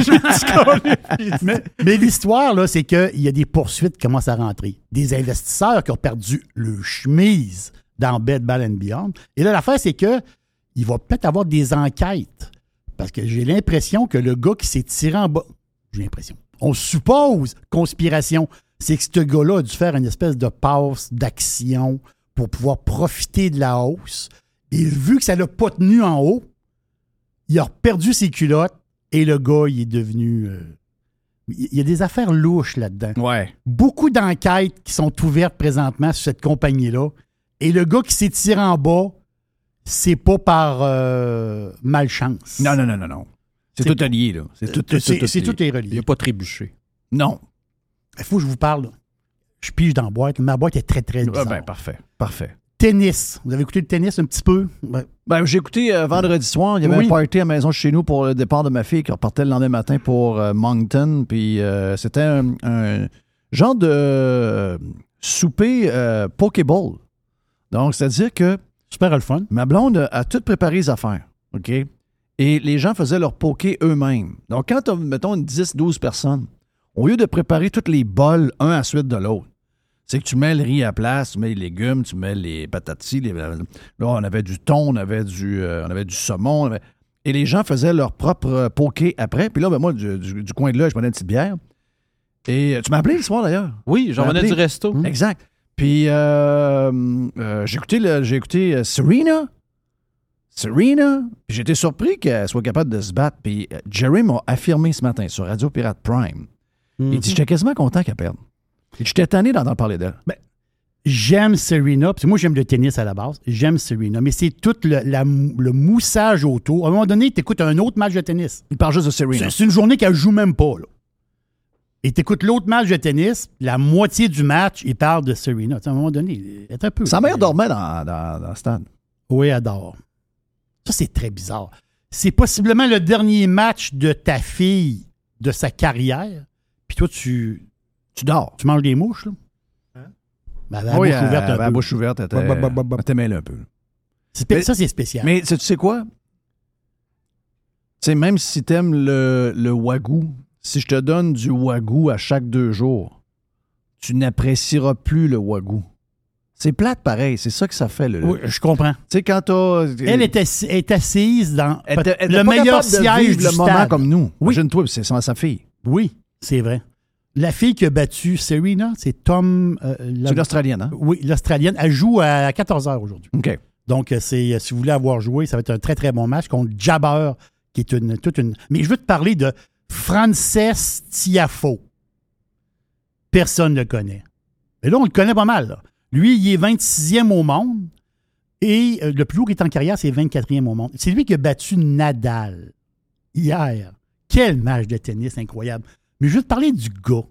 S4: mais, mais l'histoire, là, c'est qu'il y a des poursuites qui commencent à rentrer. Des investisseurs qui ont perdu le chemise dans Bed, Ball and Beyond. Et là, l'affaire, c'est que il va peut-être avoir des enquêtes. Parce que j'ai l'impression que le gars qui s'est tiré en bas. J'ai l'impression. On suppose conspiration. C'est que ce gars-là a dû faire une espèce de passe d'action pour pouvoir profiter de la hausse. Et vu que ça l'a pas tenu en haut, il a perdu ses culottes et le gars, il est devenu. euh, il y a des affaires louches là-dedans.
S3: Ouais.
S4: Beaucoup d'enquêtes qui sont ouvertes présentement sur cette compagnie-là. Et le gars qui s'est tiré en bas, c'est pas par euh, malchance.
S3: Non, non, non, non, non. C'est tout lié, là. C'est tout, tout,
S4: C'est
S3: tout, lié.
S4: tout est
S7: Il
S4: relié.
S7: n'a pas trébuché.
S3: Non.
S4: Il faut que je vous parle. là. Je pige dans la boîte. Ma boîte est très, très
S3: Ah
S4: bizarre.
S3: ben, parfait. Parfait.
S4: tennis. Vous avez écouté le tennis un petit peu? Ben,
S3: Ben, j'ai écouté euh, vendredi soir, il y avait
S4: Oui.
S3: un party à la maison chez nous pour le départ de ma fille qui repartait le lendemain matin pour euh, Moncton. Puis euh, c'était un, un genre de souper euh, Pokéball. Donc, c'est-à-dire que
S4: super le fun.
S3: ma blonde a tout préparé les affaires. OK? Et les gens faisaient leur poké eux-mêmes. Donc, quand tu as, mettons, une 10-12 personnes, au lieu de préparer tous les bols un à la suite de l'autre, c'est que tu mets le riz à place, tu mets les légumes, tu mets les patatis. les- là, on avait du thon, on avait du, euh, on avait du saumon. avait- Et les gens faisaient leur propre poké après. Puis là, ben, moi, du, du- du coin de là, je prenais une petite bière. Et euh, tu m'as appelé le soir, d'ailleurs.
S7: Oui, j'en venais du resto.
S3: Exact. Puis euh, euh, j'ai écouté, le- j'ai écouté Serena. Serena. Puis été surpris qu'elle soit capable de se battre. Puis Jerry m'a affirmé ce matin sur Radio Pirate Prime. Il dit J'étais quasiment content qu'elle perde. J'étais tanné d'entendre parler d'elle.
S4: J'aime Serena, parce que moi j'aime le tennis à la base, j'aime Serena, mais c'est tout le, la mou- le moussage autour. À un moment donné, tu écoutes un autre match de tennis.
S3: Il parle juste de Serena.
S4: C'est une journée qu'elle joue même pas. Là. Et tu écoutes l'autre match de tennis, la moitié du match, il parle de Serena. À un moment donné, elle est un peu.
S3: Sa mère dormait dans, dans, dans le stade.
S4: Oui, elle dort. Ça, c'est très bizarre. C'est possiblement le dernier match de ta fille de sa carrière. Puis toi, tu,
S3: Tu dors.
S4: tu manges des mouches, là? Ben, elle a la
S3: oui,
S4: bouche
S3: elle-
S4: ouverte un
S3: avait la
S4: peu.
S3: bouche ouverte, elle un peu. Mais-
S4: ça, c'est spécial.
S3: Mais tu sais quoi? Tu sais, même si t'aimes le, le wagyu, si je te donne du wagyu à chaque deux jours, tu n'apprécieras plus le wagyu. C'est plate pareil, c'est ça que ça fait. Le,
S4: Oui, je comprends.
S3: Tu sais, quand t'as...
S4: Elle est, assi- est assise dans
S3: Elle était- elle
S4: le meilleur siège du
S3: le moment
S4: stade.
S3: comme nous.
S4: Oui.
S3: Imagine-toi, c'est sa fille.
S4: Oui, C'est vrai. La fille qui a battu Serena, c'est Tom. euh,
S3: C'est l'Australienne, hein?
S4: Oui, l'Australienne. Elle joue à 14 h aujourd'hui.
S3: OK.
S4: Donc, euh, c'est, euh, si vous voulez avoir joué, ça va être un très, très bon match contre Jabber, qui est une, toute une. Mais je veux te parler de Frances Tiafo. Personne ne le connaît. Mais là, on le connaît pas mal. là. Lui, il est 26e au monde. Et le plus haut qui est en carrière, c'est 24e au monde. C'est lui qui a battu Nadal hier. Quel match de tennis incroyable. Mais je veux te parler du gars.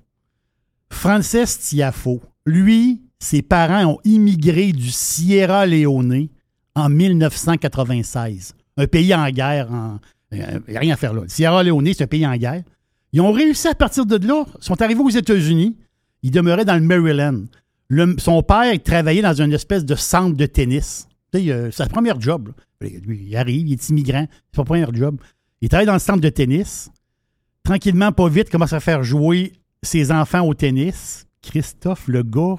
S4: Frances Tiafo. Lui, ses parents ont immigré du Sierra Leone en 1996. Un pays en guerre. Il n'y a rien à faire là. Le Sierra Leone, c'est un pays en guerre. Ils ont réussi à partir de là. Ils sont arrivés aux États-Unis. Ils demeuraient dans le Maryland. Son père il travaillait dans une espèce de centre de tennis. Sais, euh, c'est sa première job. là. Il arrive, il est immigrant. C'est son premier job. Il travaille dans le centre de tennis. Tranquillement, pas vite, commence à faire jouer ses enfants au tennis. Christophe, le gars,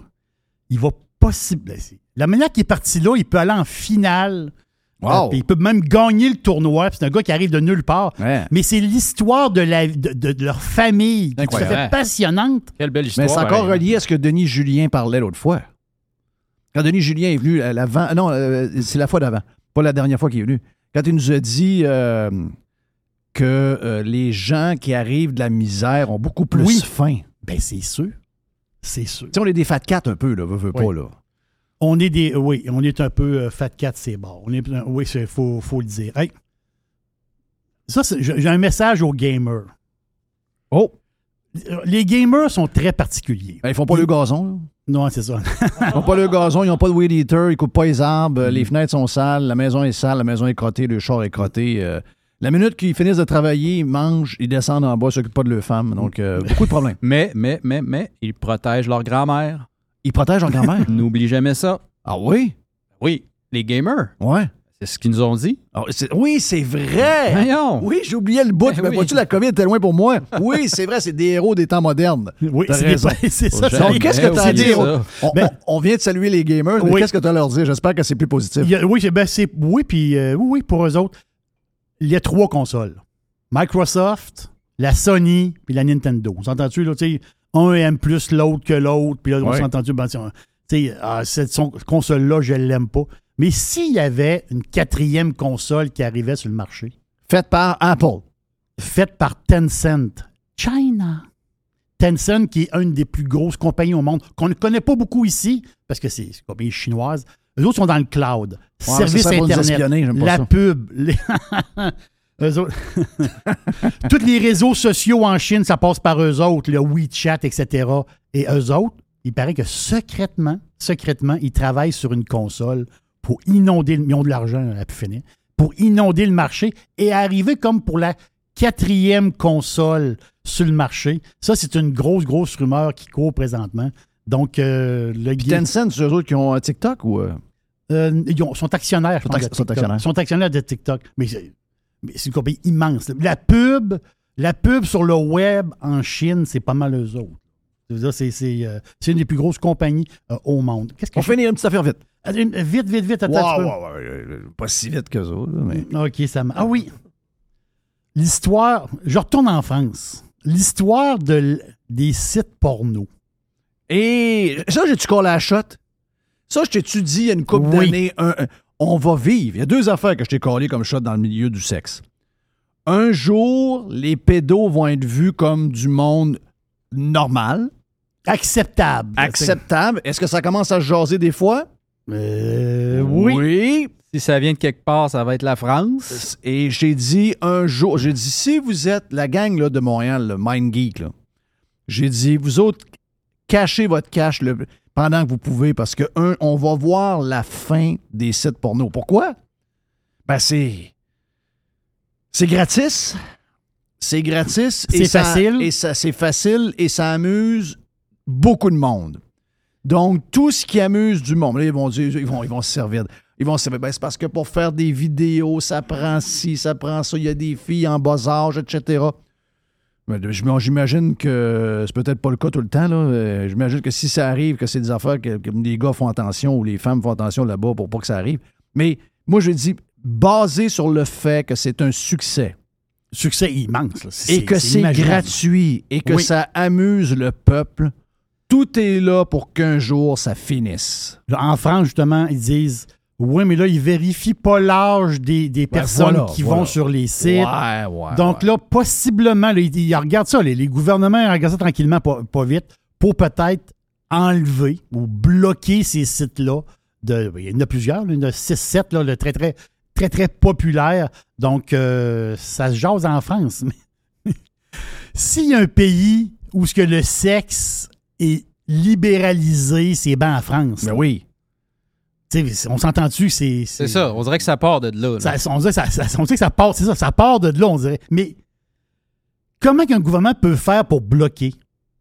S4: il va possible. La manière qu'il est parti là, il peut aller en finale.
S3: Wow.
S4: Euh, puis il peut même gagner le tournoi. C'est un gars qui arrive de nulle part.
S3: Ouais.
S4: Mais c'est l'histoire de, la, de, de- de leur famille qui est fait passionnante.
S7: Quelle belle histoire.
S3: Mais c'est encore
S7: pareil.
S3: relié à ce que Denis Julien parlait l'autre fois. Quand Denis Julien est venu, à l'avant, non, euh, c'est la fois d'avant, pas la dernière fois qu'il est venu. Quand il nous a dit euh, que euh, les gens qui arrivent de la misère ont beaucoup plus
S4: Oui.
S3: faim.
S4: Ben, c'est sûr. C'est sûr.
S3: On est des fat cats un peu, là, veux
S4: Oui.
S3: pas, là.
S4: On est des. Oui, on est un peu euh, fat cat, c'est bon. On est, oui, il faut, faut le dire. Hey, ça, j'ai un message aux gamers.
S3: Oh!
S4: Les gamers sont très particuliers.
S3: Ben, ils font pas le gazon, là.
S4: Non, c'est ça.
S3: Ils n'ont pas le gazon, ils n'ont pas de weed eater, ils coupent pas les arbres, les fenêtres sont sales, la maison est sale, la maison est crottée, le char est crotté. euh, la minute qu'ils finissent de travailler, ils mangent, ils descendent en bas, ils s'occupent pas de leurs femmes. Donc, euh, beaucoup de problèmes.
S7: Mais, mais, mais, mais, ils protègent leur grand-mère.
S3: Ils protègent leur grand-mère?
S7: N'oublie jamais ça.
S3: ah oui?
S7: Oui, les gamers,
S3: Ouais.
S7: c'est ce qu'ils nous ont dit.
S3: Ah, c'est- oui, c'est vrai!
S7: Voyons.
S3: Oui, j'ai oublié le bout.
S7: Ben
S3: mais
S7: oui.
S3: vois-tu, la COVID était loin pour moi. Oui, c'est vrai, c'est des héros des temps modernes.
S4: Oui,
S3: T'as
S4: c'est
S3: raison.
S4: des- c'est ça.
S7: Faut
S4: ça
S3: Donc, qu'est-ce que tu as
S7: oui,
S3: à dire?
S7: c'est ça.
S3: On,
S4: Ben-
S3: on- on vient de saluer les gamers, mais
S4: Oui.
S3: qu'est-ce que tu as à leur dire? J'espère que c'est plus positif.
S4: Il y a- oui, c'est- ben, c'est- oui, puis euh, oui, oui, pour eux autres, il y a trois consoles. Microsoft, la Sony, puis la Nintendo. On s'entend-tu, là, tu sais, un aime plus l'autre que l'autre, puis là, on
S3: Ouais.
S4: s'entend-tu, ben, ah, cette console-là, je l'aime pas. Mais s'il y avait une quatrième console qui arrivait sur le marché,
S3: Faites par Apple.
S4: faite par Tencent, China. Tencent, qui est une des plus grosses compagnies au monde, qu'on ne connaît pas beaucoup ici, parce que c'est une compagnie chinoise. Les autres sont dans le cloud.
S3: mais
S4: Service
S3: ça,
S4: Internet, la
S3: ça.
S4: pub. les- Eux autres- Tous les réseaux sociaux en Chine, ça passe par eux autres, le WeChat, etc. Et eux autres, il paraît que secrètement, secrètement, ils travaillent sur une console pour inonder, le- ils ont de l'argent à finir, pour inonder le marché et arriver comme pour la quatrième console sur le marché. Ça, c'est une grosse, grosse rumeur qui court présentement. Donc, euh, le
S3: Puis Tencent, c'est eux autres qui ont un TikTok ou. euh?
S4: euh, ils ont- sont actionnaires,
S3: Sont
S4: pense,
S3: ac- sont actionnaires.
S4: Sont actionnaires de TikTok. Mais c'est mais c'est une compagnie immense. La pub, la pub sur le web en Chine, c'est pas mal eux autres. C'est euh, une des plus grosses compagnies euh, au monde. Qu'est-ce que
S3: On
S4: je-
S3: finit une petite affaire vite.
S4: Une- Vite, vite, vite, attends un
S3: Wow,
S4: petit peu.
S3: wow, wow, Pas si vite que ça, mais.
S4: OK, ça m'a. Ah oui. L'histoire. Je retourne en France. L'histoire de, des sites porno.
S3: Et ça, j'ai-tu collé la shot? Ça, je t'ai-tu dit il y a une couple
S4: Oui.
S3: d'années, un- un- on va vivre. Il y a deux affaires que je t'ai collé comme shot dans le milieu du sexe. Un jour, les pédos vont être vus comme du monde normal,
S4: Acceptable.
S3: acceptable. Est-ce que ça commence à se jaser des fois?
S4: Euh, oui.
S3: Oui.
S7: Si ça vient de quelque part, ça va être la France.
S3: Et j'ai dit un jour, j'ai dit, si vous êtes la gang là, de Montréal, le Mind Geek, j'ai dit, vous autres, cachez votre cash le- pendant que vous pouvez, parce que, un, on va voir la fin des sites porno. Pourquoi? Ben, c'est. C'est gratis. C'est gratis.
S4: C'est facile.
S3: Et ça, c'est facile et ça amuse beaucoup de monde. Donc, tout ce qui amuse du monde, là, ils vont dire, ils vont, ils vont se servir. Ils vont se servir. Ben, c'est parce que pour faire des vidéos, ça prend ci, ça prend ça. Il y a des filles en bas âge, etc. Ben, J'imagine que c'est peut-être pas le cas tout le temps. là. J'imagine que si ça arrive, que c'est des affaires que, que les gars font attention ou les femmes font attention là-bas pour pas que ça arrive. Mais moi, je dis, basé sur le fait que c'est un succès
S4: succès immense. là.
S3: Et que c'est gratuit et que
S4: Oui.
S3: ça amuse le peuple, tout est là pour qu'un jour ça finisse.
S4: En France, justement, ils disent Oui, mais là, ils vérifient pas l'âge des, des personnes
S3: voilà,
S4: qui
S3: voilà.
S4: vont sur les sites.
S3: Ouais, ouais.
S4: Donc là, possiblement, là, ils, ils regardent ça, les, les gouvernements ils regardent ça tranquillement, pas, pas vite, pour peut-être enlever ou bloquer ces sites-là. De, il y en a plusieurs, là, il y en a 6-7, là, le très, très, très, très populaires. Donc, euh, ça se jase en France. Mais s'il y a un pays où ce que le sexe est libéralisé, c'est bien en France.
S3: Ben oui.
S4: On s'entend-tu c'est.
S7: C'est ça, on dirait que ça part de là. là.
S4: Ça- on, dirait, ça, ça- on dirait que ça part, c'est ça, ça part de là, on dirait. Mais comment qu'un gouvernement peut faire pour bloquer?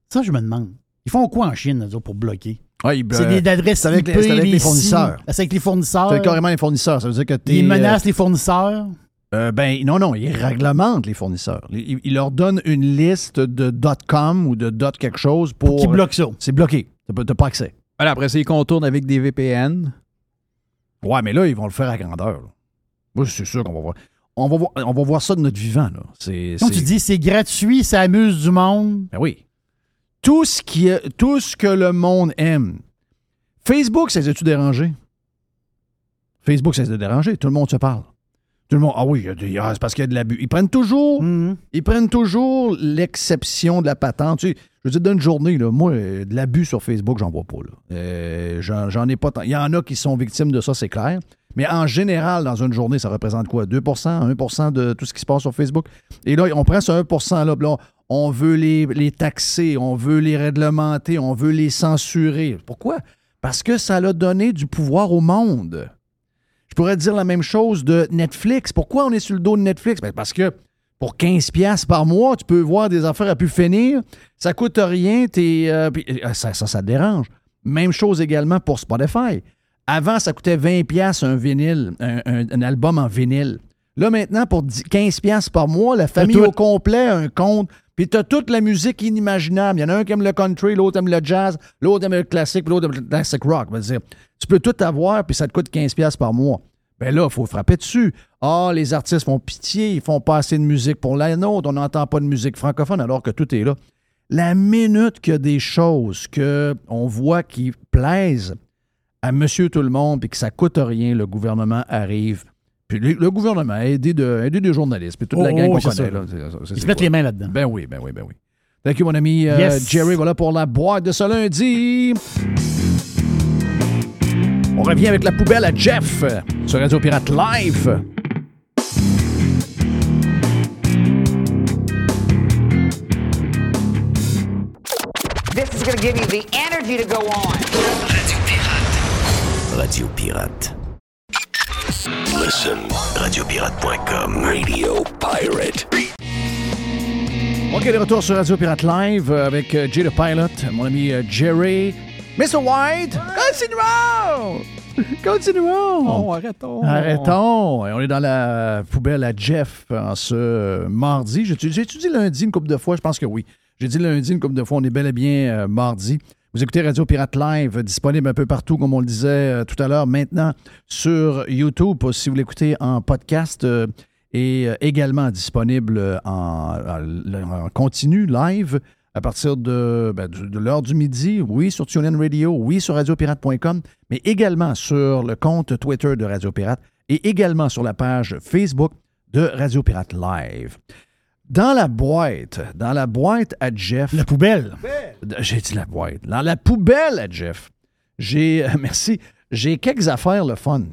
S4: Ça, je me demande. Ils font quoi en Chine, autres, pour bloquer?
S3: Ouais, il-
S4: C'est des adresses
S3: c'est avec les-
S4: IP,
S3: c'est avec les fournisseurs.
S4: C'est avec les fournisseurs.
S3: c'est carrément les fournisseurs. Ça veut dire que.
S4: Ils menacent les fournisseurs?
S3: Euh, ben non, non, ils réglementent les fournisseurs. Ils, ils leur donnent une liste de .com ou de dot quelque chose pour...
S4: Qui bloquent ça.
S3: C'est bloqué. T'as pas- t'as pas accès.
S7: Voilà, après ça, ils contournent avec des VPN.
S3: Ouais, mais là, ils vont le faire à grandeur. là. Moi, c'est sûr qu'on va voir. On va voir, on va voir ça de notre vivant. Là. C'est, c'est-
S4: tu dis, c'est gratuit, ça amuse du monde.
S3: Ben oui. Tout ce, qui tout ce que le monde aime. Facebook, ça les a-tu dérangé? Facebook, ça les a dérangé. Tout le monde se parle. Tout le monde, ah oui, il y a des- ah, c'est parce qu'il y a de l'abus. Ils prennent toujours,
S4: Mhm.
S3: ils prennent toujours l'exception de la patente. Tu sais, je veux dire, d'une journée, moi, euh, de l'abus sur Facebook, j'en vois pas. Euh, j'en, ai pas tant. Il y en a qui sont victimes de ça, c'est clair. Mais en général, dans une journée, ça représente quoi? 2% 1% de tout ce qui se passe sur Facebook? Et là, on prend ce 1 %-là, puis là, on veut les, les taxer, on veut les réglementer, on veut les censurer. Pourquoi? Parce que ça a donné du pouvoir au monde. Je pourrais dire la même chose de Netflix. Pourquoi on est sur le dos de Netflix? Ben, parce que pour 15$ piastres par mois, tu peux voir des affaires à pu finir. Ça coûte rien. euh, euh, ça, ça, ça te dérange. Même chose également pour Spotify. Avant, ça coûtait 20$ piastres un vinyle, un, un- un album en vinyle. Là, maintenant, pour 10 15$ piastres par mois, la famille
S4: tout.
S3: au complet a un compte. Puis tu as toute la musique inimaginable. Il y en a un qui aime le country, l'autre aime le jazz, l'autre aime le classique, l'autre aime le classic rock. Dire, tu peux tout avoir, puis ça te coûte 15$ piastres par mois. Ben là, il faut frapper dessus. Ah, les artistes font pitié, ils font pas assez de musique pour la nôtre, on n'entend pas de musique francophone alors que tout est là. La minute qu'il y a des choses qu'on voit qui plaisent à monsieur tout le monde puis que ça coûte rien, le gouvernement arrive. Puis le, le gouvernement a aidé, de, aidé des journalistes, puis toute la
S4: Oh,
S3: gang
S4: oh,
S3: qu'on connaît.
S4: Ils se mettent les mains là-dedans.
S3: Ben oui, ben oui, ben oui. Thank you, mon ami euh,
S4: Yes.
S3: Jerry. Voilà pour la boîte de ce lundi. On revient avec la poubelle à Jeff sur Radio Pirate Live.
S8: This is going to give you the energy to go on.
S1: Radio Pirate. Listen. Radiopirate.com. Radio Pirate.
S3: OK, de retour sur Radio Pirate Live euh, avec euh, Jay the Pilot, mon ami euh, Jerry. Mr. White, continuons! Continuons!
S7: Oh, arrêtons.
S3: Arrêtons. Et on est dans la poubelle à Jeff en ce mardi. J'ai étudié lundi une couple de fois, je pense que oui. J'ai dit lundi une couple de fois, on est bel et bien euh, mardi. Vous écoutez Radio Pirate Live, disponible un peu partout, comme on le disait euh, tout à l'heure, maintenant sur YouTube, si vous l'écoutez en podcast, euh, et euh, également disponible en, en- en continu, live, à partir de, ben, de, de l'heure du midi, oui, sur TuneIn Radio, oui, sur radiopirate.com, mais également sur le compte Twitter de Radio Pirate et également sur la page Facebook de Radio Pirate Live. Dans la boîte, dans la boîte à Jeff.
S4: La poubelle.
S3: J'ai dit la boîte. Dans la poubelle à Jeff. J'ai. merci. J'ai quelques affaires le fun.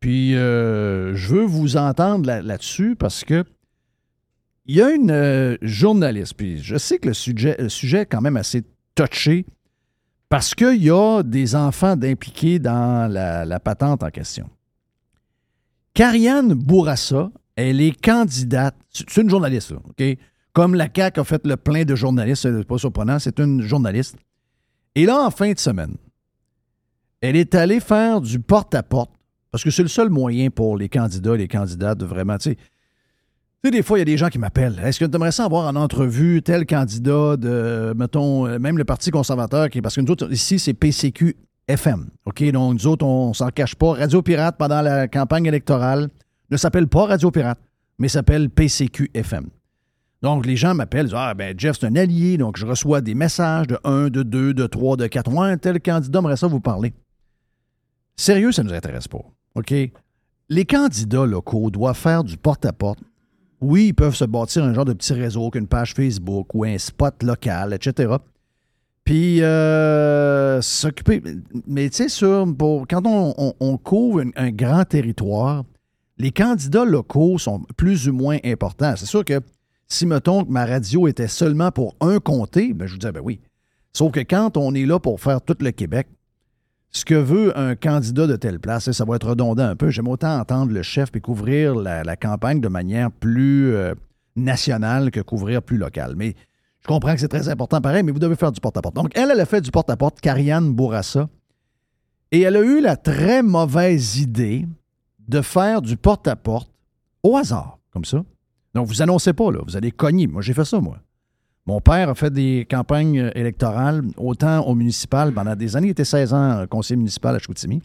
S3: Puis euh, je veux vous entendre là- là-dessus parce que il y a une euh, journaliste, puis je sais que le sujet, le sujet est quand même assez touché parce qu'il y a des enfants d'impliqués dans la, patente en question. Karianne Bourassa, elle est candidate. C'est une journaliste, OK? Comme la CAQ a fait le plein de journalistes, c'est pas surprenant, c'est une journaliste. Et là, en fin de semaine, elle est allée faire du porte-à-porte, parce que c'est le seul moyen pour les candidats, les candidates de vraiment, tu sais, sais, des fois, il y a des gens qui m'appellent. Est-ce que tu aimerais ça avoir en entrevue tel candidat de, mettons, euh, même le Parti conservateur, qui, parce que nous autres, ici, c'est PCQ FM. OK? Donc, nous autres, on s'en cache pas. Radio Pirate, pendant la campagne électorale, ne s'appelle pas Radio Pirate. mais s'appelle PCQ FM. Donc, les gens m'appellent, ah, ben, Jeff, c'est un allié, donc je reçois des messages de 1, de 2, de 3, de 4. Ouais, tel candidat aimerait ça vous parler. Sérieux, ça ne nous intéresse pas. OK? Les candidats locaux doivent faire du porte-à-porte. Oui, ils peuvent se bâtir un genre de petit réseau, qu'une page Facebook ou un spot local, etc. Puis euh, s'occuper. Mais tu sais, quand on, couvre un, un grand territoire, les candidats locaux sont plus ou moins importants. C'est sûr que si, mettons, que ma radio était seulement pour un comté, ben, je vous disais, ben oui. Sauf que quand on est là pour faire tout le Québec, ce que veut un candidat de telle place, ça va être redondant un peu. J'aime autant entendre le chef et couvrir la, campagne de manière plus euh, nationale que couvrir plus locale. Mais je comprends que c'est très important pareil, mais vous devez faire du porte-à-porte. Donc, elle, elle a fait du porte-à-porte, Karianne Bourassa, et elle a eu la très mauvaise idée de faire du porte-à-porte au hasard, comme ça. Donc, vous annoncez pas, là. Vous allez cogner. Moi, j'ai fait ça, moi. Mon père a fait des campagnes euh, électorales, autant au municipal pendant des années. Il était 16 ans euh, conseiller municipal à Chicoutimi.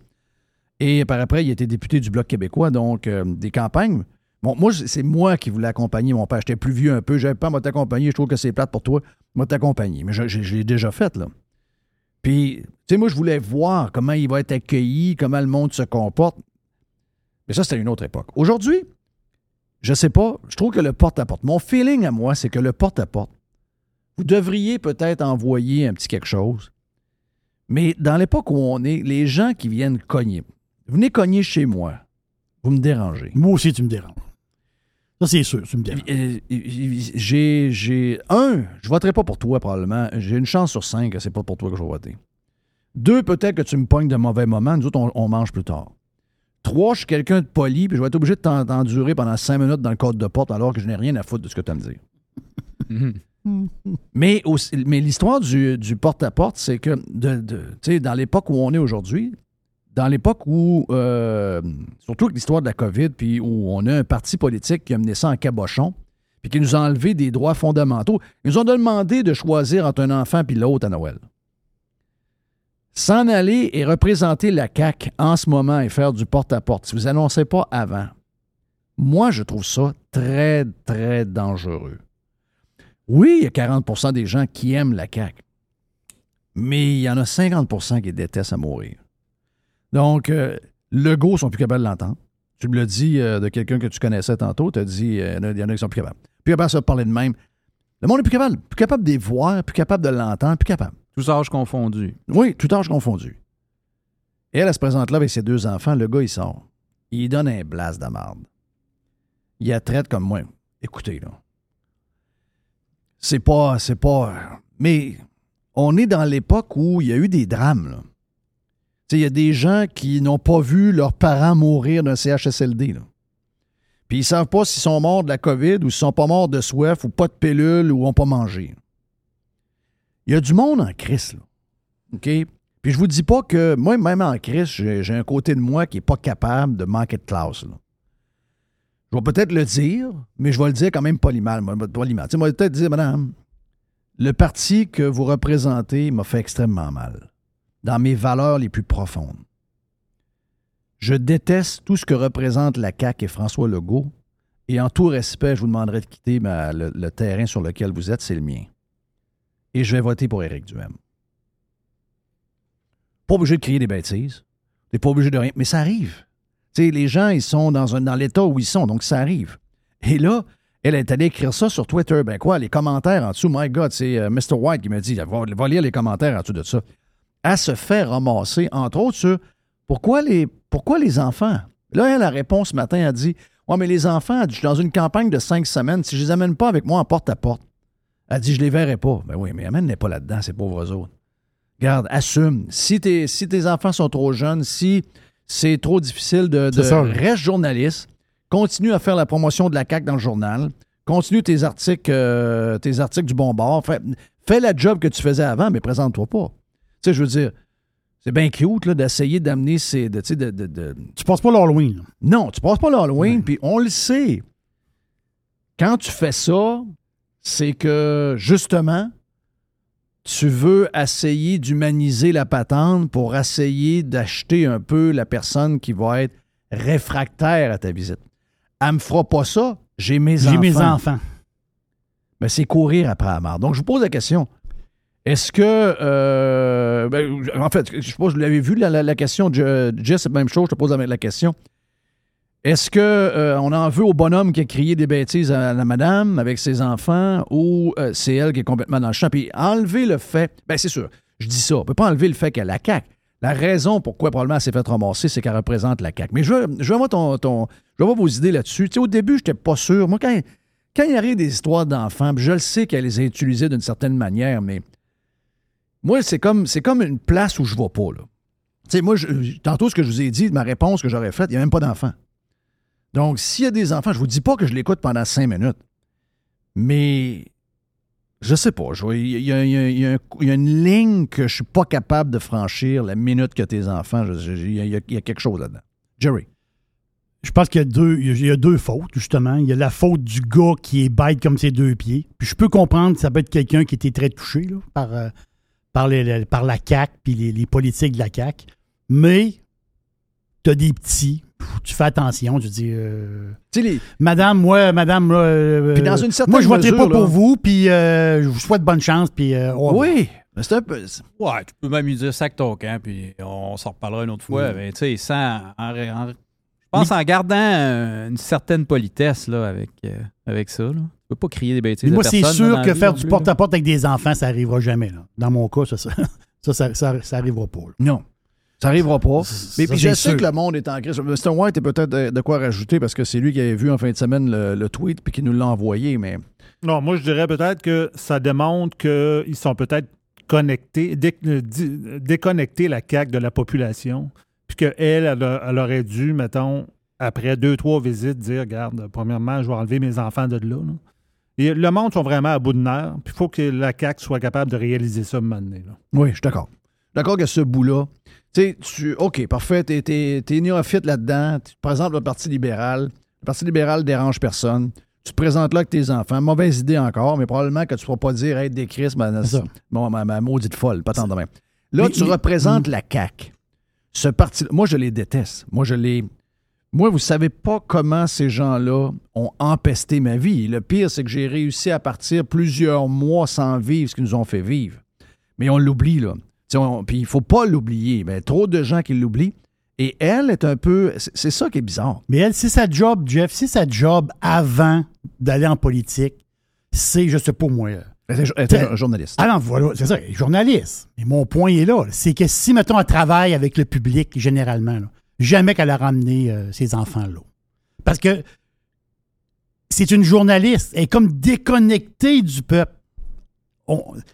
S3: Et par après, il était député du Bloc québécois. Donc, euh, des campagnes. Moi, c'est moi qui voulais accompagner mon père. J'étais plus vieux un peu. J'avais pas à t'accompagner. Je trouve que c'est plate pour toi. Moi, t'accompagner. Mais je, l'ai déjà fait, là. Puis, tu sais, moi, je voulais voir comment il va être accueilli, comment le monde se comporte. Mais ça, c'était une autre époque. Aujourd'hui, je sais pas, je trouve que le porte-à-porte, mon feeling à moi, c'est que le porte-à-porte, vous devriez peut-être envoyer un petit quelque chose. Mais dans l'époque où on est, les gens qui viennent cogner, venez cogner chez moi, vous me dérangez.
S4: Moi aussi, tu me déranges. Ça, c'est sûr, tu me déranges.
S3: Euh, J'ai, j'ai, un, je voterai pas pour toi probablement. J'ai une chance sur cinq que c'est pas pour toi que je vais voter. Deux, peut-être que tu me pognes de mauvais moments. Nous autres, on, on mange plus tard. Trois, je suis quelqu'un de poli, puis je vais être obligé de t'en- t'endurer pendant cinq minutes dans le code de porte alors que je n'ai rien à foutre de ce que tu as à me dire. Mais, l'histoire du, porte-à-porte, c'est que de, dans l'époque où on est aujourd'hui, dans l'époque où, euh, surtout avec l'histoire de la COVID, puis où on a un parti politique qui a mené ça en cabochon, puis qui nous a enlevé des droits fondamentaux, ils nous ont demandé de choisir entre un enfant puis l'autre à Noël. S'en aller et représenter la CAQ en ce moment et faire du porte-à-porte, si vous annoncez pas avant, moi, je trouve ça très, très dangereux. Oui, il y a 40% des gens qui aiment la CAQ, mais il y en a 50% qui détestent à mourir. Donc, euh, le go sont plus capables de l'entendre. Tu me l'as dit euh, de quelqu'un que tu connaissais tantôt, tu as dit, euh, il y en a qui sont plus capables. Plus capable de se parler de même. Le monde est plus capable. Plus capable de les voir, plus capable de l'entendre, plus capable.
S7: Tous âges confondus.
S3: Oui, tout âge confondu. Et elle, elle se présente là avec ses deux enfants. Le gars, il sort. Il donne un blast de marde. Il la traite comme moi. Écoutez, là. C'est pas. C'est pas. Mais on est dans l'époque où il y a eu des drames, il y a des gens qui n'ont pas vu leurs parents mourir d'un CHSLD. Puis ils savent pas s'ils sont morts de la COVID ou s'ils sont pas morts de soif ou pas de pilule ou ont pas mangé. Il y a du monde en crise, là. OK? Puis je vous dis pas que moi, même en crise, j'ai un côté de moi qui n'est pas capable de manquer de classe. Je vais peut-être le dire, mais je vais le dire quand même poliment. poliment. Tu sais, je vais peut-être dire, madame, le parti que vous représentez m'a fait extrêmement mal, dans mes valeurs les plus profondes. Je déteste tout ce que représente la CAQ et François Legault, et en tout respect, je vous demanderai de quitter le, terrain sur lequel vous êtes, c'est le mien. Et je vais voter pour Éric Duhem. Pas obligé de crier des bêtises. Pas obligé de rien. Mais ça arrive. Sais, les gens, ils sont dans, dans l'état où ils sont, donc ça arrive. Et là, elle est allée écrire ça sur Twitter. Ben quoi, les commentaires en dessous, my God, c'est euh, Mr. White qui me dit, va, va lire les commentaires en dessous de ça. Elle se fait ramasser, entre autres, sur pourquoi les, pourquoi les enfants? Là, elle a réponse ce matin, elle dit, ouais, mais les enfants, je suis dans une campagne de cinq semaines, si je les amène pas avec moi en porte-à-porte, elle dit, je les verrai pas. Ben oui, mais amène-les pas là-dedans, ces pauvres autres. Garde, assume. Si, si tes enfants sont trop jeunes, si c'est trop difficile de,
S4: ça.
S3: reste journaliste, continue à faire la promotion de la CAQ dans le journal, continue tes articles, euh, tes articles du bon bord, fais, fais la job que tu faisais avant, mais présente-toi pas. Tu sais, je veux dire, c'est bien cute d'essayer d'amener ces. De, de, de-
S4: Tu passes pas l'Halloween.
S3: Non, tu passes pas l'Halloween, puis on le sait. Quand tu fais ça, c'est que justement, tu veux essayer d'humaniser la patente pour essayer d'acheter un peu la personne qui va être réfractaire à ta visite. Elle me fera pas ça, J'ai mes
S4: J'ai
S3: enfants.
S4: mes enfants.
S3: Ben, c'est courir après la marde. Donc, je vous pose la question. Est-ce que. euh, ben, en fait, je sais pas, je l'avais vu, la, la- la question. Je- Jess, c'est la même chose, je te pose la, la question. Est-ce que euh, on en veut au bonhomme qui a crié des bêtises à la madame avec ses enfants ou euh, c'est elle qui est complètement dans le champ? Puis enlever le fait. Ben, c'est sûr, je dis ça. On peut pas enlever le fait qu'elle a la CAQ. La raison pourquoi probablement elle s'est fait ramasser, c'est qu'elle représente la CAQ. Mais je veux, avoir ton, je veux avoir vos idées là-dessus. Tu sais, au début, j'étais pas sûr. Moi, quand, quand il arrive des histoires d'enfants, je le sais qu'elle les a utilisées d'une certaine manière, mais moi, c'est comme, c'est comme une place où je ne vais pas. Moi, tantôt, ce que je vous ai dit, ma réponse que j'aurais faite, il n'y a même pas d'enfants. Donc, s'il y a des enfants, je vous dis pas que je l'écoute pendant cinq minutes, mais je sais pas. Il y, a- une ligne que je suis pas capable de franchir la minute que tes enfants. Il y, a- quelque chose là-dedans. Jerry.
S4: Je pense qu'il y a deux, y a deux fautes, justement. Il y a la faute du gars qui est bête comme ses deux pieds. Puis je peux comprendre que ça peut être quelqu'un qui était très touché par, euh, par la CAQ puis les, les politiques de la CAQ. Mais tu as des petits. Tu fais attention. Tu dis, euh,
S3: Tu sais, les-
S4: Madame, moi, Madame, là, euh,
S3: Puis dans une certaine
S4: moi, je voterai pas pour
S3: là-
S4: vous, puis euh, je vous souhaite bonne chance, puis euh.
S3: Oui, mais c'est un peu.
S7: Ouais, tu peux même lui dire sac ton camp, puis on s'en reparlera une autre fois. Mais tu sais, sans. en- en- je pense en gardant euh, une certaine politesse là, avec, euh, avec ça. Là. Tu peux pas crier des bêtises.
S4: Mais moi, c'est sûr que faire du porte-à-porte avec des enfants, ça n'arrivera jamais. Là. Dans mon cas, ça, ça, ça, ça, ça- ça arrivera pas. là.
S3: Non. Ça n'arrivera pas. Mais puis je sais que le monde est en crise. Mr. White a peut-être de, quoi rajouter parce que c'est lui qui avait vu en fin de semaine le, le tweet puis qui nous l'a envoyé, mais
S5: Non, moi, je dirais peut-être que ça démontre qu'ils sont peut-être connectés, dé- euh, di- déconnectés, la CAQ, de la population. Puis qu'elle, elle, elle aurait dû, mettons, après deux, trois visites, dire Regarde, premièrement, je vais enlever mes enfants de là. là. Et le monde sont vraiment à bout de nerfs. Puis il faut que la CAQ soit capable de réaliser ça un moment donné, là.
S3: oui, je suis d'accord. D'accord que ce bout-là, sais, tu, OK, parfait, t'es, t'es, t'es néophyte là-dedans, tu te présentes le Parti libéral. Le Parti libéral dérange personne. Tu te présentes là avec tes enfants. Mauvaise idée encore, mais probablement que tu ne pourras pas dire être des Christ,
S4: ça.
S3: bon, ma, ma maudite folle, pas tant de même. Là,
S4: Mais-
S3: tu
S4: mais- Mm.
S3: représentes la CAQ. Ce parti moi, je les déteste. Moi, je les. Moi, vous savez pas comment ces gens-là ont empesté ma vie. Le pire, c'est que j'ai réussi à partir plusieurs mois sans vivre ce qu'ils nous ont fait vivre. Mais on l'oublie, là. Puis il faut pas l'oublier. Mais trop de gens qui l'oublient. Et elle est un peu. C'est ça qui est bizarre.
S4: Mais elle, c'est sa job, Jeff, c'est sa job avant d'aller en politique. C'est, je sais pas moi.
S3: Elle était, elle était journaliste.
S4: Ah non, voilà, c'est ça, elle est journaliste. Et mon point est là. là. C'est que si, mettons, elle travaille avec le public, généralement, là, jamais qu'elle a ramené euh, ses enfants là. Parce que c'est une journaliste. Elle est comme déconnectée du peuple.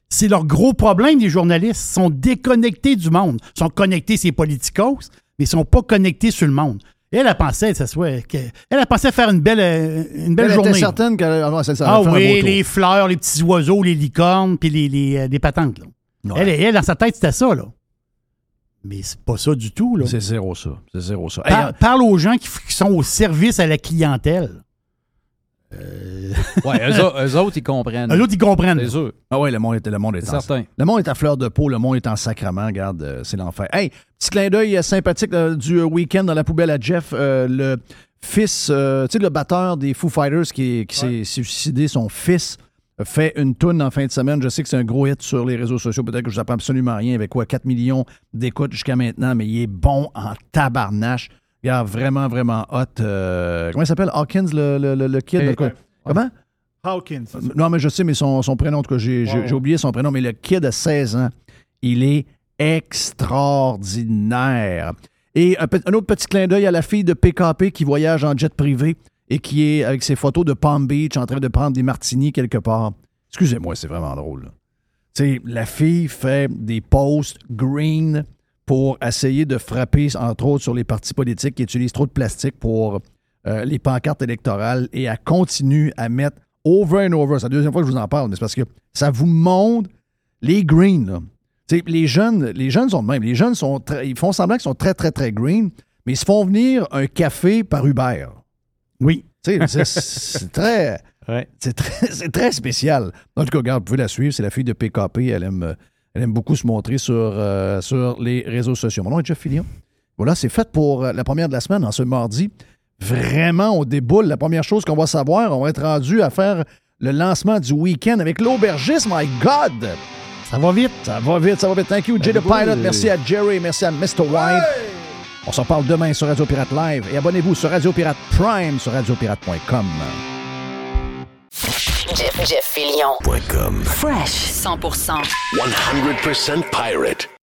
S4: C'est leur gros problème, les journalistes. Ils sont déconnectés du monde. Ils sont connectés, c'est politicos, mais ils sont pas connectés sur le monde. Elle, elle pensait, ça soit, elle, elle pensait faire une belle, euh, une belle
S3: elle
S4: journée.
S3: était certaine qu'elle ah, ça, ça
S4: Ah oui,
S3: tour.
S4: les fleurs, les petits oiseaux, les licornes, puis les, les, euh, les patentes. Là.
S3: Ouais.
S4: Elle, elle, dans sa tête, c'était ça. Là. Mais c'est pas ça du tout. Là.
S3: C'est zéro ça. C'est zéro ça.
S4: Par-
S3: Hey,
S4: parle aux gens qui sont au service à la clientèle. Euh,
S7: Ouais, eux, au- eux autres, ils comprennent.
S4: eux autres, ils comprennent.
S7: C'est sûr.
S3: Ah oui, le monde est, le monde est
S7: C'est
S3: en-
S7: certain.
S3: Le monde est à fleur de peau, le monde est en sacrement. Regarde, euh, c'est l'enfer. Hey, petit clin d'œil sympathique euh, du euh, week-end dans la poubelle à Jeff. le fils, tu sais, le batteur des Foo Fighters qui, qui s'est suicidé, son fils fait une toune en fin de semaine. Je sais que c'est un gros hit sur les réseaux sociaux. Peut-être que je n'apprends absolument rien avec quoi 4 millions d'écoutes jusqu'à maintenant, mais il est bon en tabarnache. Regarde, vraiment, vraiment hot. Euh, comment il s'appelle? Hawkins, le, le, le- le kid? Comment?
S5: Hawkins. ça.
S3: Non, mais je sais, mais son, son prénom, en tout cas, j'ai
S5: Wow.
S3: oublié son prénom, mais le kid a 16 ans. Il est extraordinaire. Et un, autre petit clin d'œil à la fille de PKP qui voyage en jet privé et qui est avec ses photos de Palm Beach en train de prendre des martinis quelque part. Excusez-moi, c'est vraiment drôle. là. Tu sais, la fille fait des posts green pour essayer de frapper, entre autres, sur les partis politiques qui utilisent trop de plastique pour euh, les pancartes électorales et elle continue à mettre over and over. C'est la deuxième fois que je vous en parle, mais c'est parce que ça vous montre les greens. là. Les jeunes, les jeunes sont de même. Les jeunes sont très- ils font semblant qu'ils sont très, très, très green, mais ils se font venir un café par Uber.
S4: Oui.
S3: Tu sais, c'est- très.
S7: Ouais.
S3: C'est très, très spécial. En tout cas, regarde, vous pouvez la suivre. C'est la fille de PKP. Elle aime, euh, elle aime beaucoup se montrer sur, euh, sur les réseaux sociaux. Mon nom est Jeff Fillion. Voilà, c'est fait pour euh, la première de la semaine, en ce mardi Vraiment, on déboule. La première chose qu'on va savoir, on va être rendu à faire le lancement du week-end avec l'aubergiste. My God!
S4: Ça va vite.
S3: Ça va vite, ça va vite. Thank you, Jay the Pilot. Merci à Jerry, merci à Mr. White. On s'en parle demain sur Radio Pirate Live. Et abonnez-vous sur Radio Pirate Prime sur radiopirate.com.
S1: Jeff, Jeff. Fresh. 100%. 100% pirate.